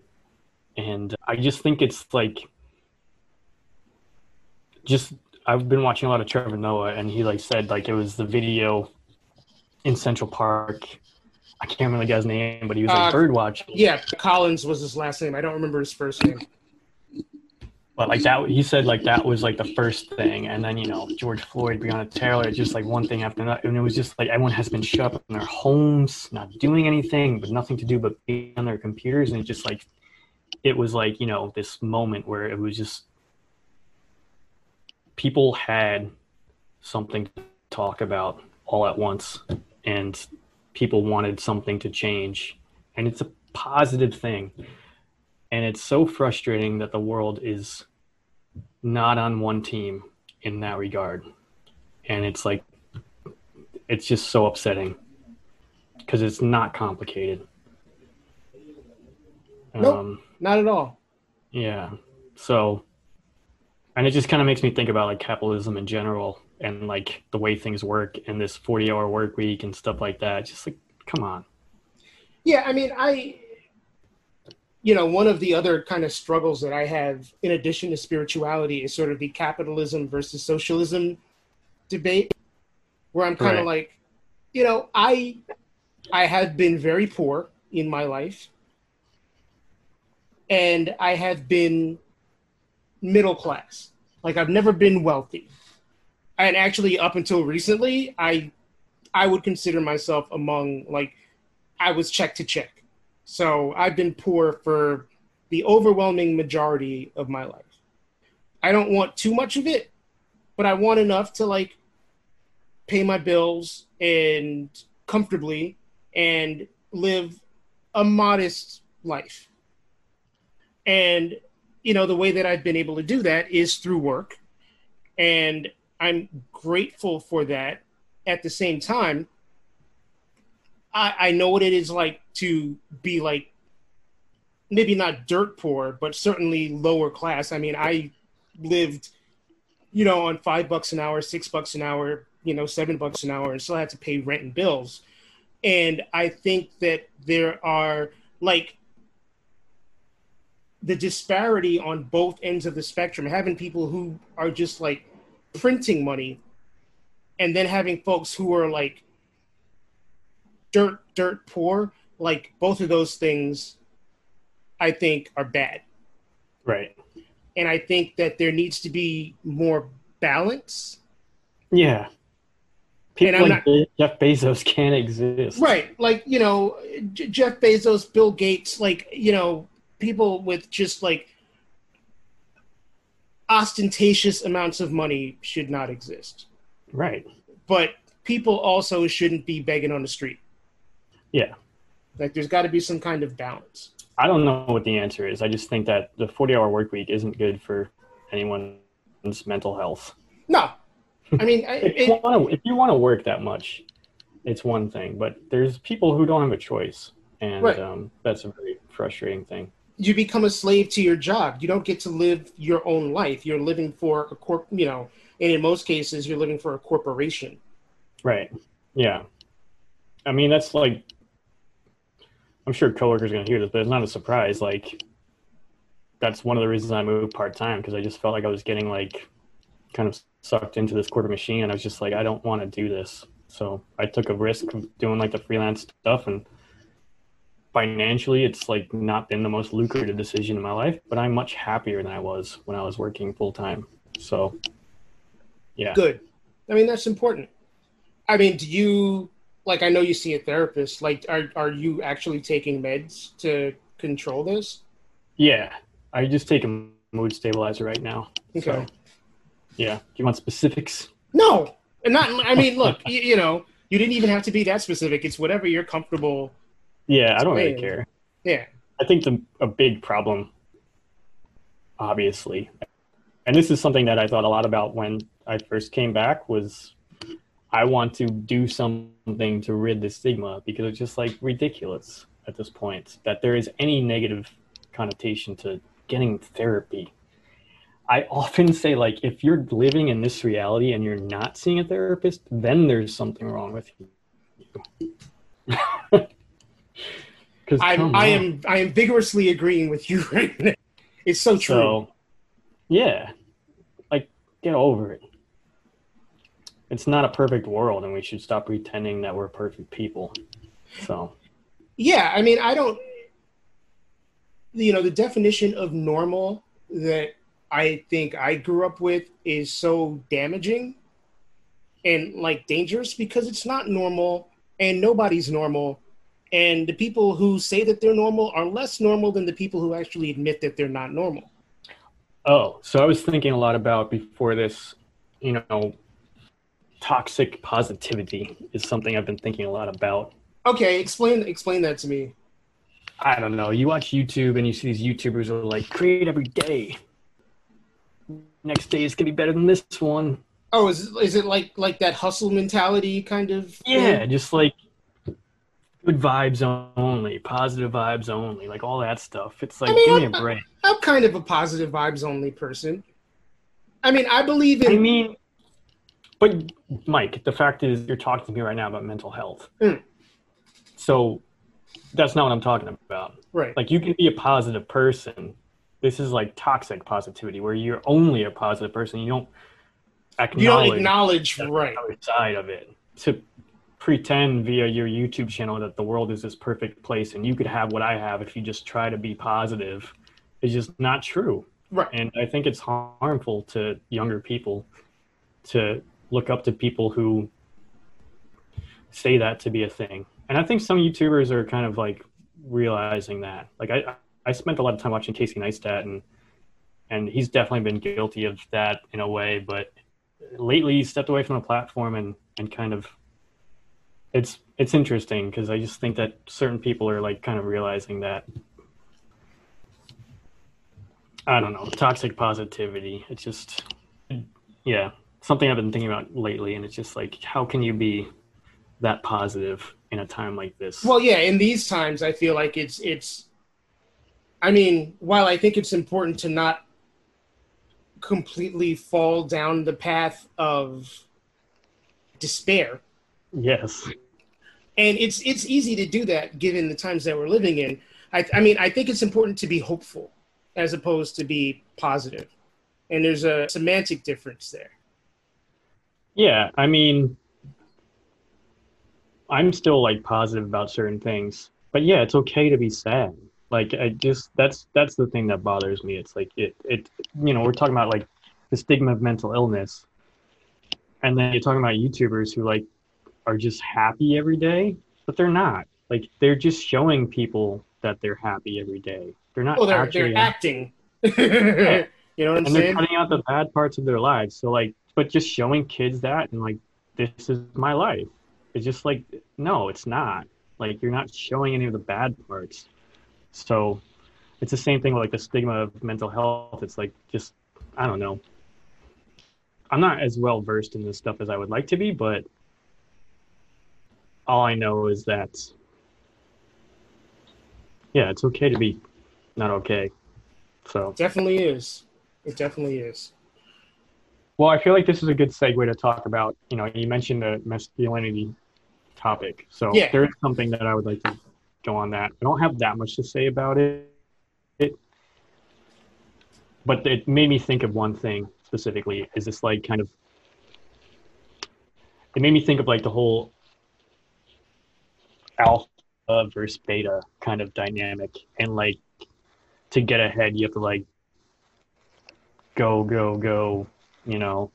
A: and i just think it's like just i've been watching a lot of trevor noah and he like said like it was the video in central park i can't remember the guy's name but he was like
B: Uh,
A: bird watching
B: Yeah, Collins was his last name. I don't remember his first name.
A: But like that, he said like that was like the first thing, and then you know George Floyd, Breonna Taylor, just like one thing after another, and it was just like everyone has been shut up in their homes, not doing anything, but nothing to do but be on their computers, and it just like it was like you know this moment where it was just people had something to talk about all at once, and people wanted something to change, and it's a positive thing and it's so frustrating that the world is not on one team in that regard and it's like it's just so upsetting because it's not complicated
B: Nope.
A: um
B: Not at all.
A: yeah so and it just kind of makes me think about like capitalism in general and like the way things work and this 40 hour work week and stuff like that just like come on
B: Yeah, I mean, I, you know, one of the other kind of struggles that I have, in addition to spirituality, is sort of the capitalism versus socialism debate, where I'm kind of
A: Right.
B: like, you know, I, I have been very poor in my life, and I have been middle class. Like I've never been wealthy, and actually, up until recently, I, I would consider myself among like I was check to check. So I've been poor for the overwhelming majority of my life. I don't want too much of it, but I want enough to like pay my bills and comfortably and live a modest life. And you know, the way that I've been able to do that is through work. And I'm grateful for that. At the same time, I, I know what it is like to be like maybe not dirt poor, but certainly lower class. I mean, I lived, you know, on five bucks an hour, six bucks an hour, you know, seven bucks an hour, and still had to pay rent and bills. And I think that there are like the disparity on both ends of the spectrum, having people who are just like printing money and then having folks who are like dirt dirt poor like both of those things i think are bad
A: Right.
B: And I think that there needs to be more balance.
A: Yeah. People
B: I'm
A: like Jeff Bezos can't exist.
B: Right. Like, you know, J- Jeff Bezos, Bill Gates, like, you know, people with just like ostentatious amounts of money should not exist.
A: Right.
B: But people also shouldn't be begging on the street.
A: Yeah.
B: Like there's got to be some kind of balance.
A: I don't know what the answer is. I just think that the 40 hour work week isn't good for anyone's mental health.
B: No. I mean,
A: if, you wanna, if you want to work that much, it's one thing, but there's people who don't have a choice. And right. um, that's a very frustrating thing.
B: You become a slave to your job. You don't get to live your own life. You're living for a corp, you know, and in most cases, you're living for a corporation.
A: Right. Yeah. I mean, that's like I'm sure coworkers are going to hear this, but it's not a surprise. Like, that's one of the reasons I moved part time because I just felt like I was getting like kind of sucked into this corporate machine, and I was just like, I don't want to do this. So I took a risk of doing like the freelance stuff, and financially, it's like not been the most lucrative decision in my life, but I'm much happier than I was when I was working full time. So, yeah,
B: good. I mean, that's important. I mean, do you like I know you see a therapist. Like, are are you actually taking meds to control this?
A: Yeah, I just take a mood stabilizer right now. Okay. So, yeah. Do you want specifics?
B: No, and not. I mean, look, you, you, know, you didn't even have to be that specific. It's whatever you're comfortable.
A: Yeah, I don't really care.
B: Yeah.
A: I think the a big problem, obviously, and this is something that I thought a lot about when I first came back was I want to do something to rid the stigma because it's just like ridiculous at this point that there is any negative connotation to getting therapy. I often say like if you're living in this reality and you're not seeing a therapist, then there's something wrong with you.
B: Because I am I am vigorously agreeing with you right now. It's so true. So,
A: yeah, like get over it it's not a perfect world and we should stop pretending that we're perfect people. So
B: yeah i mean i don't you know the definition of normal that i think i grew up with is so damaging and like dangerous because it's not normal and nobody's normal. And the people who say that they're normal are less normal than the people who actually admit that they're not normal.
A: Oh so i was thinking a lot about before this you know toxic positivity is something I've been thinking a lot about.
B: Okay, explain explain that to me.
A: I don't know. You watch YouTube and you see these YouTubers who are like, create every day. Next day is gonna be better than this one.
B: Oh, is is it like like that hustle mentality kind of?
A: Yeah, thing? just like good vibes only, positive vibes only, like all that stuff. It's like I mean, give me a break.
B: I'm kind of a positive vibes only person. I mean, I believe in.
A: I mean, but Mike, the fact is, you're talking to me right now about mental health. Mm. So that's not what I'm talking about.
B: Right.
A: Like you can be a positive person. This is like toxic positivity, where you're only a positive person. You don't
B: acknowledge. You don't acknowledge right
A: other side of it to pretend via your YouTube channel that the world is this perfect place and you could have what I have if you just try to be positive is just not true.
B: Right.
A: And I think it's harmful to younger people to look up to people who say that to be a thing. And I think some YouTubers are kind of like realizing that. Like I, I spent a lot of time watching Casey Neistat, and and he's definitely been guilty of that in a way. But lately, he stepped away from the platform and and kind of it's it's interesting because I just think that certain people are like kind of realizing that. I don't know, toxic positivity. It's just, hmm. yeah, something I've been thinking about lately, and it's just like, how can you be that positive in a time like this?
B: Well, yeah, in these times, I feel like it's it's. I mean, while I think it's important to not completely fall down the path of despair.
A: Yes.
B: And it's it's easy to do that given the times that we're living in. I, I mean, I think it's important to be hopeful as opposed to be positive. And there's a semantic difference there.
A: Yeah, I mean, I'm still like positive about certain things, but yeah, it's okay to be sad. Like I just that's that's the thing that bothers me. It's like it it you know we're talking about like the stigma of mental illness, and then you're talking about YouTubers who like are just happy every day, but they're not. Like they're just showing people that they're happy every day. They're not.
B: Well, they're
A: actually
B: they're acting. you know what I'm
A: and they're cutting out the bad parts of their lives. So like, but just showing kids that and like, this is my life. It's just like, no, it's not. Like you're not showing any of the bad parts. So it's the same thing with like the stigma of mental health. It's like just I don't know. I'm not as well versed in this stuff as I would like to be, but all I know is that yeah, it's okay to be not okay. So
B: Definitely is. It definitely is.
A: Well, I feel like this is a good segue to talk about. You know, you mentioned the masculinity topic, so
B: Yeah.
A: there is something that I would like to go on that. I don't have that much to say about it, it, but it made me think of one thing specifically. Is this like kind of? It made me think of like the whole alpha versus beta kind of dynamic, and like to get ahead, you have to like go, go, go you know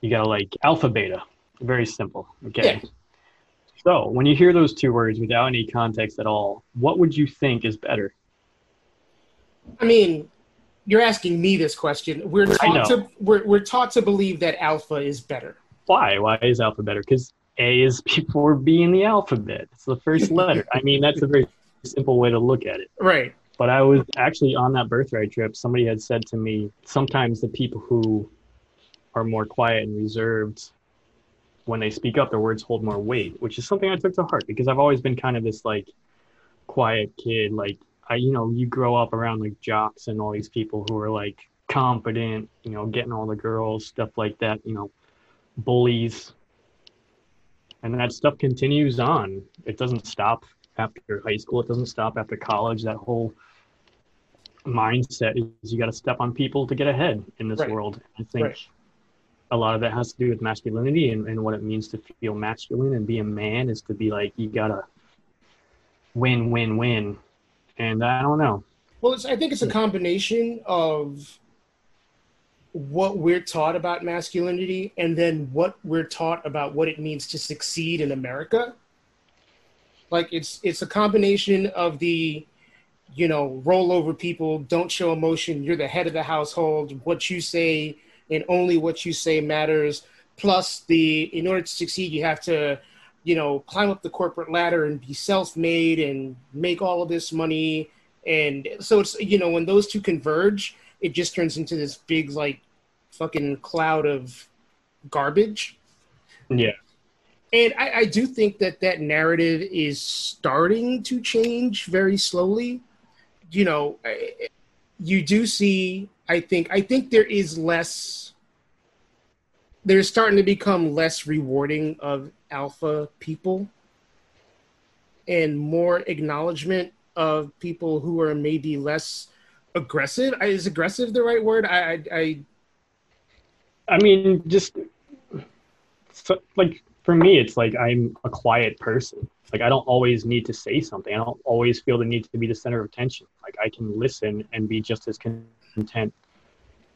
A: you gotta like alpha beta very simple okay
B: Yeah.
A: so when you hear those two words without any context at all what would you think is better
B: I mean, you're asking me this question. We're taught to we're, we're taught to believe that alpha is better.
A: why why is alpha better because a is before b in the alphabet it's the first letter i mean that's a very simple way to look at it
B: Right.
A: But I was actually on that birthright trip. Somebody had said to me, sometimes the people who are more quiet and reserved, when they speak up, their words hold more weight, which is something I took to heart because I've always been kind of this like quiet kid. Like I, you know, you grow up around like jocks and all these people who are like confident, you know, getting all the girls, stuff like that, you know, bullies. And that stuff continues on. It doesn't stop after high school. It doesn't stop after college. That whole mindset is you got to step on people to get ahead in this
B: Right.
A: world. I think
B: Right.
A: a lot of that has to do with masculinity and, and what it means to feel masculine and be a man is to be like, you got to win, win, win. And I don't know.
B: Well, it's, I think it's a combination of what we're taught about masculinity and then what we're taught about what it means to succeed in America. Like it's it's a combination of the you know, roll over people, don't show emotion, you're the head of the household, what you say and only what you say matters. Plus the in order to succeed you have to you know, climb up the corporate ladder and be self-made and make all of this money and so it's you know when those two converge it just turns into this big like fucking cloud of garbage
A: Yeah.
B: And I, I do think that that narrative is starting to change very slowly. You know you do see i think i think there is less there's starting to become less rewarding of alpha people and more acknowledgement of people who are maybe less aggressive. Is aggressive the right word? I i, I
A: I mean, just so, like for me, it's like I'm a quiet person. Like I don't always need to say something. I don't always feel the need to be the center of attention. Like I can listen and be just as content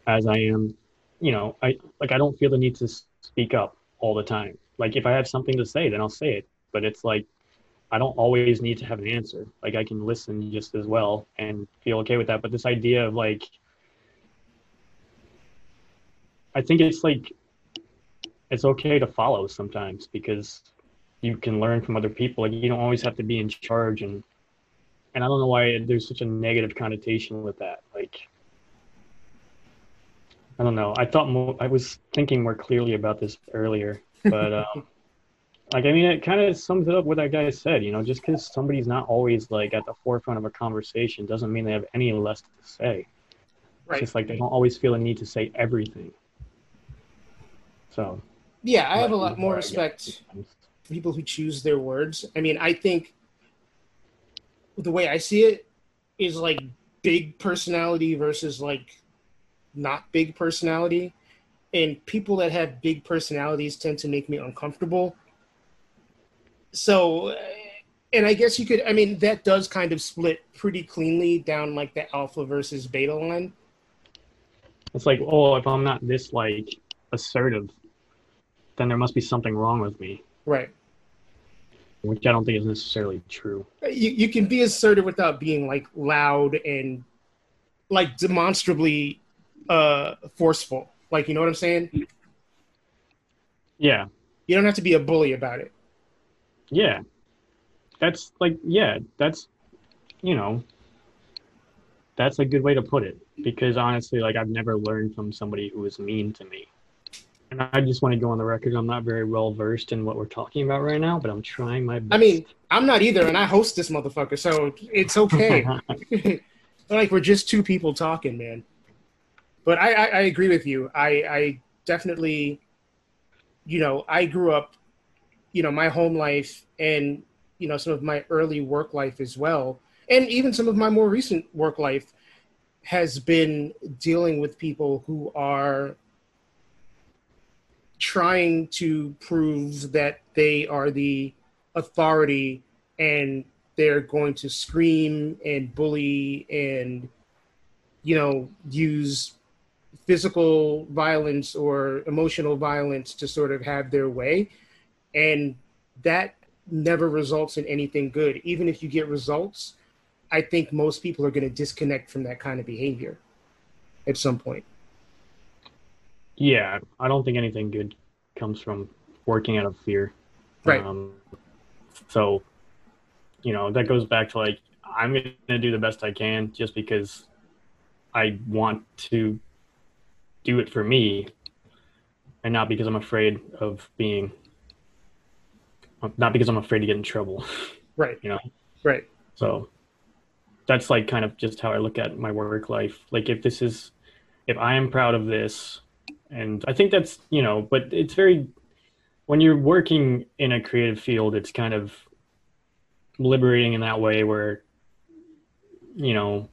A: as I am. You know, I like I don't feel the need to speak up all the time. Like if I have something to say, then I'll say it. But it's like I don't always need to have an answer. Like I can listen just as well and feel okay with that. But this idea of like I think it's like it's okay to follow sometimes because you can learn from other people. Like you don't always have to be in charge, and and I don't know why there's such a negative connotation with that. Like I don't know. I thought more. I was thinking more clearly about this earlier, but um, like I mean, it kind of sums it up what that guy said. You know, just because somebody's not always like at the forefront of a conversation doesn't mean they have any less to say. It's
B: right
A: just like they don't always feel a need to say everything. So
B: yeah i have a lot more respect for people who choose their words. I mean, I think the way I see it is like big personality versus like not big personality. And people that have big personalities tend to make me uncomfortable. So uh, and I guess you could. I mean, that does kind of split pretty cleanly down like the alpha versus beta line.
A: It's like, oh, if I'm not this like assertive, then there must be something wrong with me.
B: Right.
A: Which I don't think is necessarily true.
B: You you can be assertive without being like loud and like demonstrably uh forceful. Like you know what I'm saying?
A: Yeah.
B: You don't have to be a bully about it.
A: Yeah. That's like yeah, that's you know that's a good way to put it because honestly like I've never learned from somebody who was mean to me. And I just want to go on the record. I'm not very well versed in what we're talking about right now, but I'm trying my best.
B: I mean, I'm not either, and I host this motherfucker, so it's okay. like we're just two people talking, man. But I, I, I agree with you. I, I definitely, you know, I grew up, you know, my home life and you know some of my early work life as well, and even some of my more recent work life has been dealing with people who are trying to prove that they are the authority and they're going to scream and bully and you know use physical violence or emotional violence to sort of have their way. And that never results in anything good. Even if you get results i think most people are going to disconnect from that kind of behavior at some point
A: yeah, I don't think anything good comes from working out of fear.
B: Right.
A: Um, so, you know, that goes back to like, I'm going to do the best I can just because I want to do it for me and not because I'm afraid of being, not because I'm afraid to get in trouble.
B: right
A: You know?
B: right
A: So that's like kind of just how I look at my work life. Like if this is, if I am proud of this, and I think that's you know, but it's very when you're working in a creative field, it's kind of liberating in that way where you know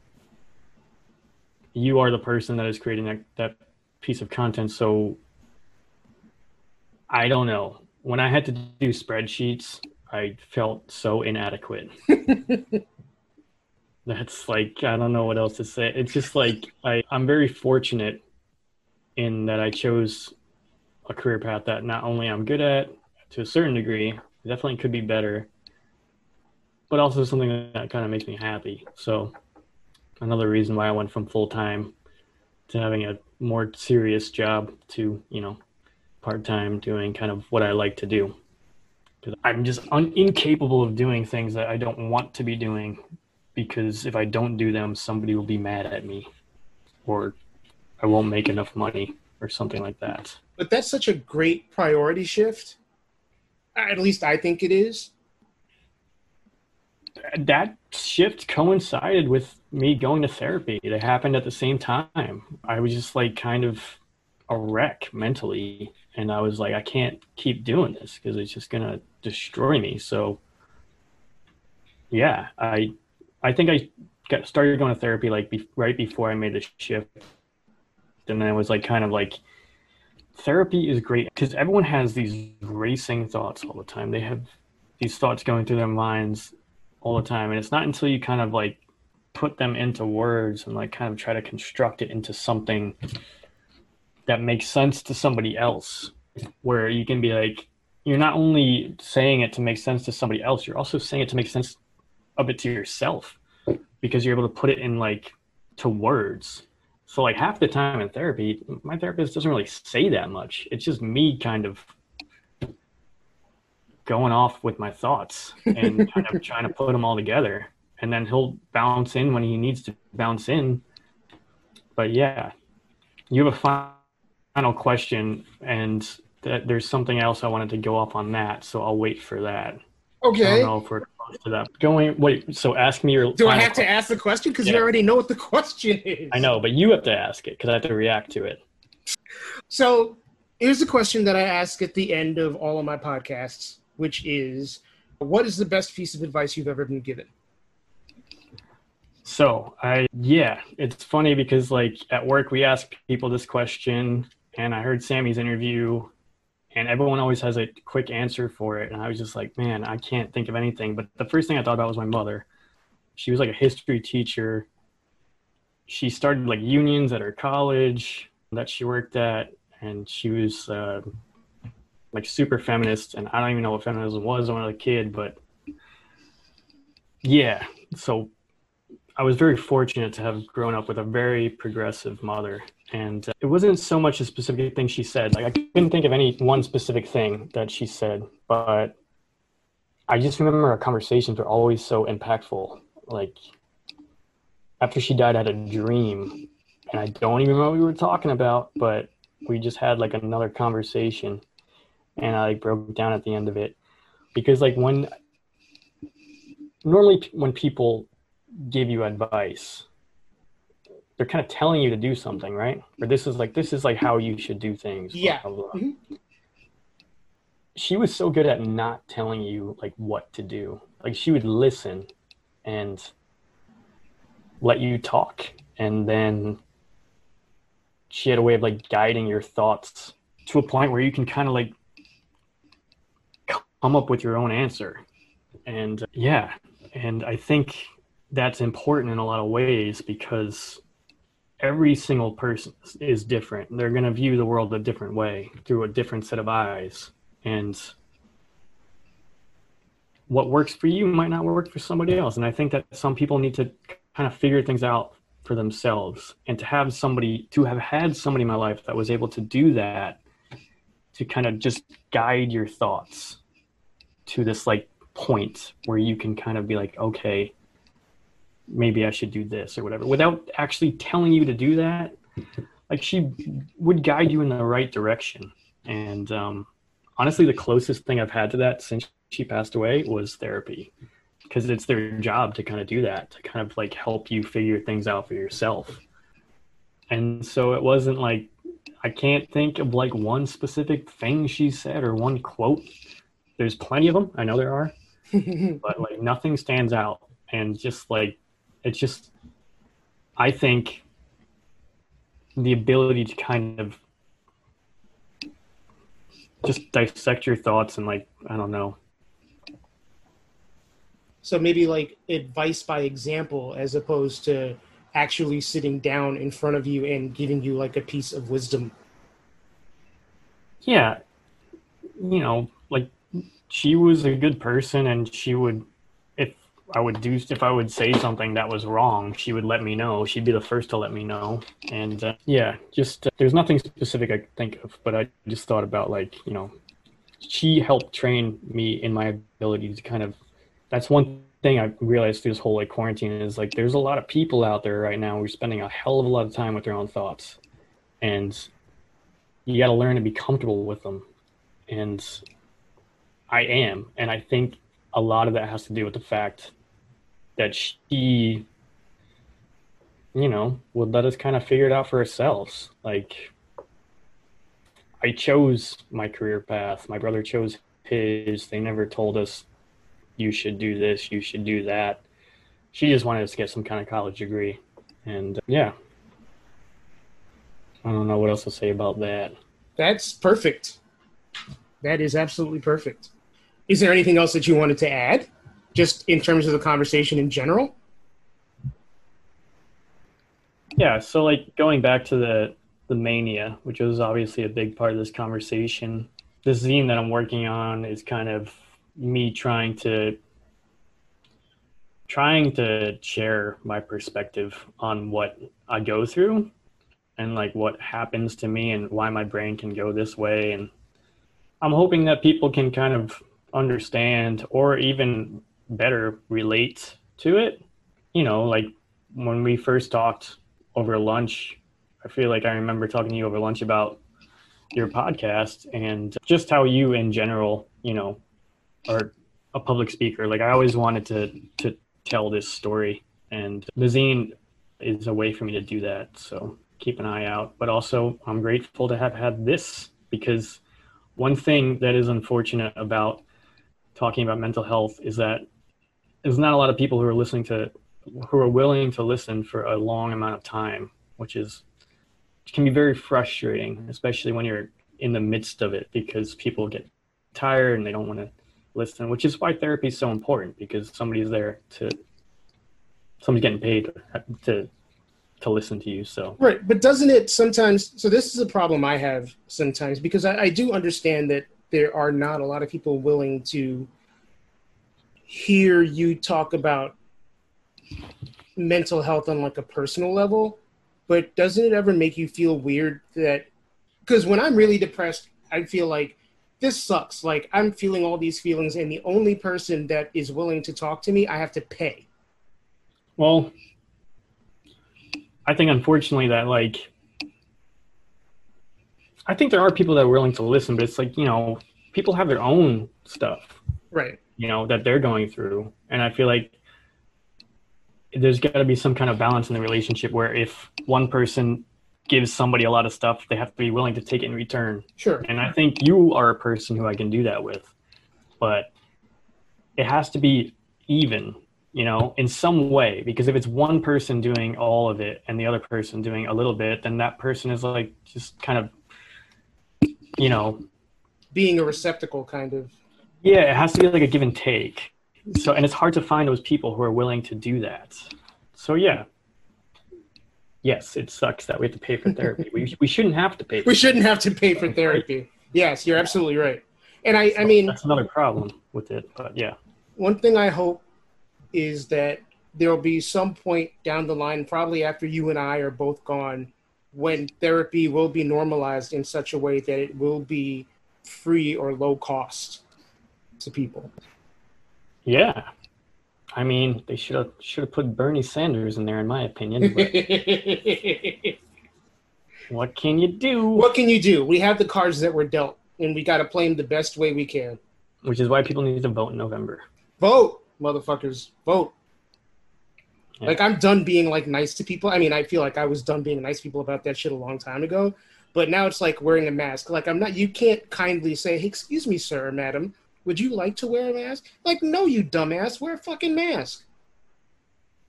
A: you are the person that is creating that that piece of content. So I don't know. When I had to do spreadsheets, I felt so inadequate. That's like I don't know what else to say. It's just like I I'm very fortunate in that I chose a career path that not only I'm good at to a certain degree, definitely could be better, but also something that kind of makes me happy. So another reason why I went from full time to having a more serious job to you know part time doing kind of what I like to do. I'm just un- incapable of doing things that I don't want to be doing because if I don't do them, somebody will be mad at me or I won't make enough money or something like that.
B: but that's such a great priority shift at least i think it is
A: That shift coincided with me going to therapy. It happened at the same time. I was just like kind of a wreck mentally. And I was like, I can't keep doing this because it's just going to destroy me. So, yeah, I, I think I got started going to therapy like be, right before I made the shift. And then it was like kind of like, therapy is great because everyone has these racing thoughts all the time. They have these thoughts going through their minds all the time. And it's not until you kind of like put them into words and like kind of try to construct it into something that makes sense to somebody else where you can be like, you're not only saying it to make sense to somebody else, you're also saying it to make sense of it to yourself because you're able to put it in like to words. So like half the time in therapy, my therapist doesn't really say that much. It's just me kind of going off with my thoughts and kind of trying to put them all together. And then he'll bounce in when he needs to bounce in. But yeah, you have a final question, and th- there's something else I wanted to go off on that, so I'll wait for that. I
B: okay
A: don't know if we're to that. Going wait, so ask me your.
B: do i have to ask the question because you already know what the question is
A: I know, but you have to ask it because I have to react to it.
B: So here's the question that I ask at the end of all of my podcasts, which is what is the best piece of advice you've ever been given?
A: So I yeah, it's funny because like at work we ask people this question, and I heard Sammy's interview, and everyone always has a quick answer for it. And I was just like, man, I can't think of anything. But the first thing I thought about was my mother. She was like a history teacher. She started like unions at her college that she worked at, and she was uh, like super feminist. And I don't even know what feminism was when I was a kid, but yeah. So I was very fortunate to have grown up with a very progressive mother. And uh, it wasn't so much a specific thing she said. Like, I couldn't think of any one specific thing that she said, but I just remember our conversations were always so impactful. Like, after she died, I had a dream, and I don't even know what we were talking about, but we just had like another conversation, and I like broke down at the end of it. Because, like, when normally when people give you advice. They're kind of telling you to do something right? Or this is like this is like how you should do things.
B: Yeah. Blah, blah, blah. Mm-hmm.
A: she was so good at not telling you like what to do. Like she would listen and let you talk. And then she had a way of like guiding your thoughts to a point where you can kind of like come up with your own answer. And uh, yeah. And i think that's important in a lot of ways because every single person is different. They're going to view the world a different way through a different set of eyes. And what works for you might not work for somebody else. And I think that some people need to kind of figure things out for themselves and to have somebody, to have had somebody in my life that was able to do that, to kind of just guide your thoughts to this like point where you can kind of be like, okay, maybe I should do this or whatever without actually telling you to do that. Like she would guide you in the right direction. And um, honestly, the closest thing I've had to that since she passed away was therapy because it's their job to kind of do that, to kind of like help you figure things out for yourself. And so it wasn't like, I can't think of like one specific thing she said or one quote. There's plenty of them. I know there are, but like nothing stands out. And just like it's just i think the ability to kind of just dissect your thoughts and like i don't know.
B: So maybe like advice by example as opposed to actually sitting down in front of you and giving you like a piece of wisdom.
A: Yeah. You know like she was a good person and she would I would do if I would say something that was wrong, she would let me know. She'd be the first to let me know. And uh, yeah, just uh, there's nothing specific I think of, but I just thought about like you know, she helped train me in my ability to kind of. That's one thing I realized through this whole like quarantine is like there's a lot of people out there right now who're spending a hell of a lot of time with their own thoughts, and you got to learn to be comfortable with them. And I am, and I think a lot of that has to do with the fact that she you know would let us kind of figure it out for ourselves. Like i chose my career path. My brother chose his. They never told us you should do this you should do that. She just wanted us to get some kind of college degree. And uh, yeah. I don't know what else to say about that.
B: That's perfect. That is absolutely perfect is there anything else that you wanted to add just in terms of the conversation in general?
A: Yeah, so like going back to the the mania, which was obviously a big part of this conversation. This zine that I'm working on is kind of me trying to trying to share my perspective on what I go through and like what happens to me and why my brain can go this way and I'm hoping that people can kind of understand or even better relate to it. You know, like when we first talked over lunch, I feel like I remember talking to you over lunch about your podcast and just how you in general, you know, are a public speaker. Like I always wanted to to tell this story and the zine is a way for me to do that. So keep an eye out. But also I'm grateful to have had this because one thing that is unfortunate about talking about mental health is that there's not a lot of people who are listening to who are willing to listen for a long amount of time, which is which can be very frustrating, especially when you're in the midst of it because people get tired and they don't want to listen, which is why therapy is so important because somebody's there to somebody's getting paid to to listen to you. So
B: right, but doesn't it sometimes? So this is a problem I have sometimes because I, I do understand that there are not a lot of people willing to hear you talk about mental health on like a personal level. But doesn't it ever make you feel weird that because when I'm really depressed, I feel like this sucks. Like I'm feeling all these feelings, and the only person that is willing to talk to me, I have to pay.
A: Well, I think unfortunately that like I think there are people that are willing to listen, but it's like, you know, people have their own stuff.
B: Right.
A: You know, that they're going through. And I feel like there's got to be some kind of balance in the relationship where if one person gives somebody a lot of stuff, they have to be willing to take it in return.
B: Sure.
A: And I think you are a person who I can do that with. But it has to be even you know, in some way. Because if it's one person doing all of it and the other person doing a little bit, then that person is like just kind of, you know,
B: being a receptacle, kind of.
A: Yeah, it has to be like a give and take. So, and it's hard to find those people who are willing to do that. So, yeah. Yes, it sucks that we have to pay for therapy. we, we shouldn't have to pay.
B: we shouldn't have to pay for therapy. Yes, you're absolutely right. And I, I mean,
A: that's another problem with it. But yeah,
B: one thing I hope is that there'll be some point down the line, probably after you and I are both gone, when therapy will be normalized in such a way that it will be free or low cost to people.
A: Yeah. I mean, they should have should have put Bernie Sanders in there, in my opinion. what can you do?
B: What can you do? We have the cards that were dealt, and we got to play them the best way we can.
A: Which is why people need to vote in November.
B: Vote motherfuckers, vote. Yeah. Like I'm done being like nice to people. I mean, I feel like I was done being nice to people about that shit a long time ago. But now it's like wearing a mask. Like I'm not. You can't kindly say, hey, "Excuse me, sir, madam, would you like to wear a mask?" Like, no, you dumbass, wear a fucking mask.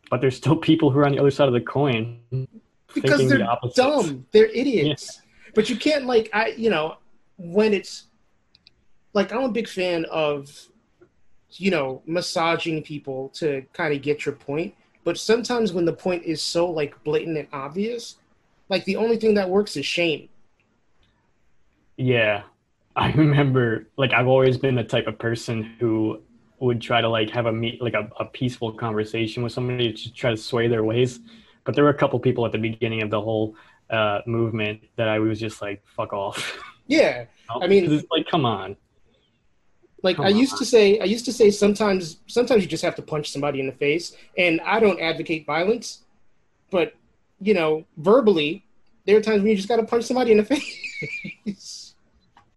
A: But there's still people who are on the other side of the coin.
B: Because they're the dumb. They're idiots. Yeah. But you can't like I. You know, when it's like I'm a big fan of you know, massaging people to kind of get your point. But sometimes when the point is so like blatant and obvious, like the only thing that works is shame.
A: Yeah. I remember like I've always been the type of person who would try to like have a meet like a, a peaceful conversation with somebody to try to sway their ways. But there were a couple people at the beginning of the whole uh, movement that I was just like, fuck off.
B: Yeah. I mean,
A: it's like, come on.
B: Like Come I used on. to say, I used to say sometimes sometimes you just have to punch somebody in the face, and I don't advocate violence, but you know, verbally, there are times when you just got to punch somebody in the face.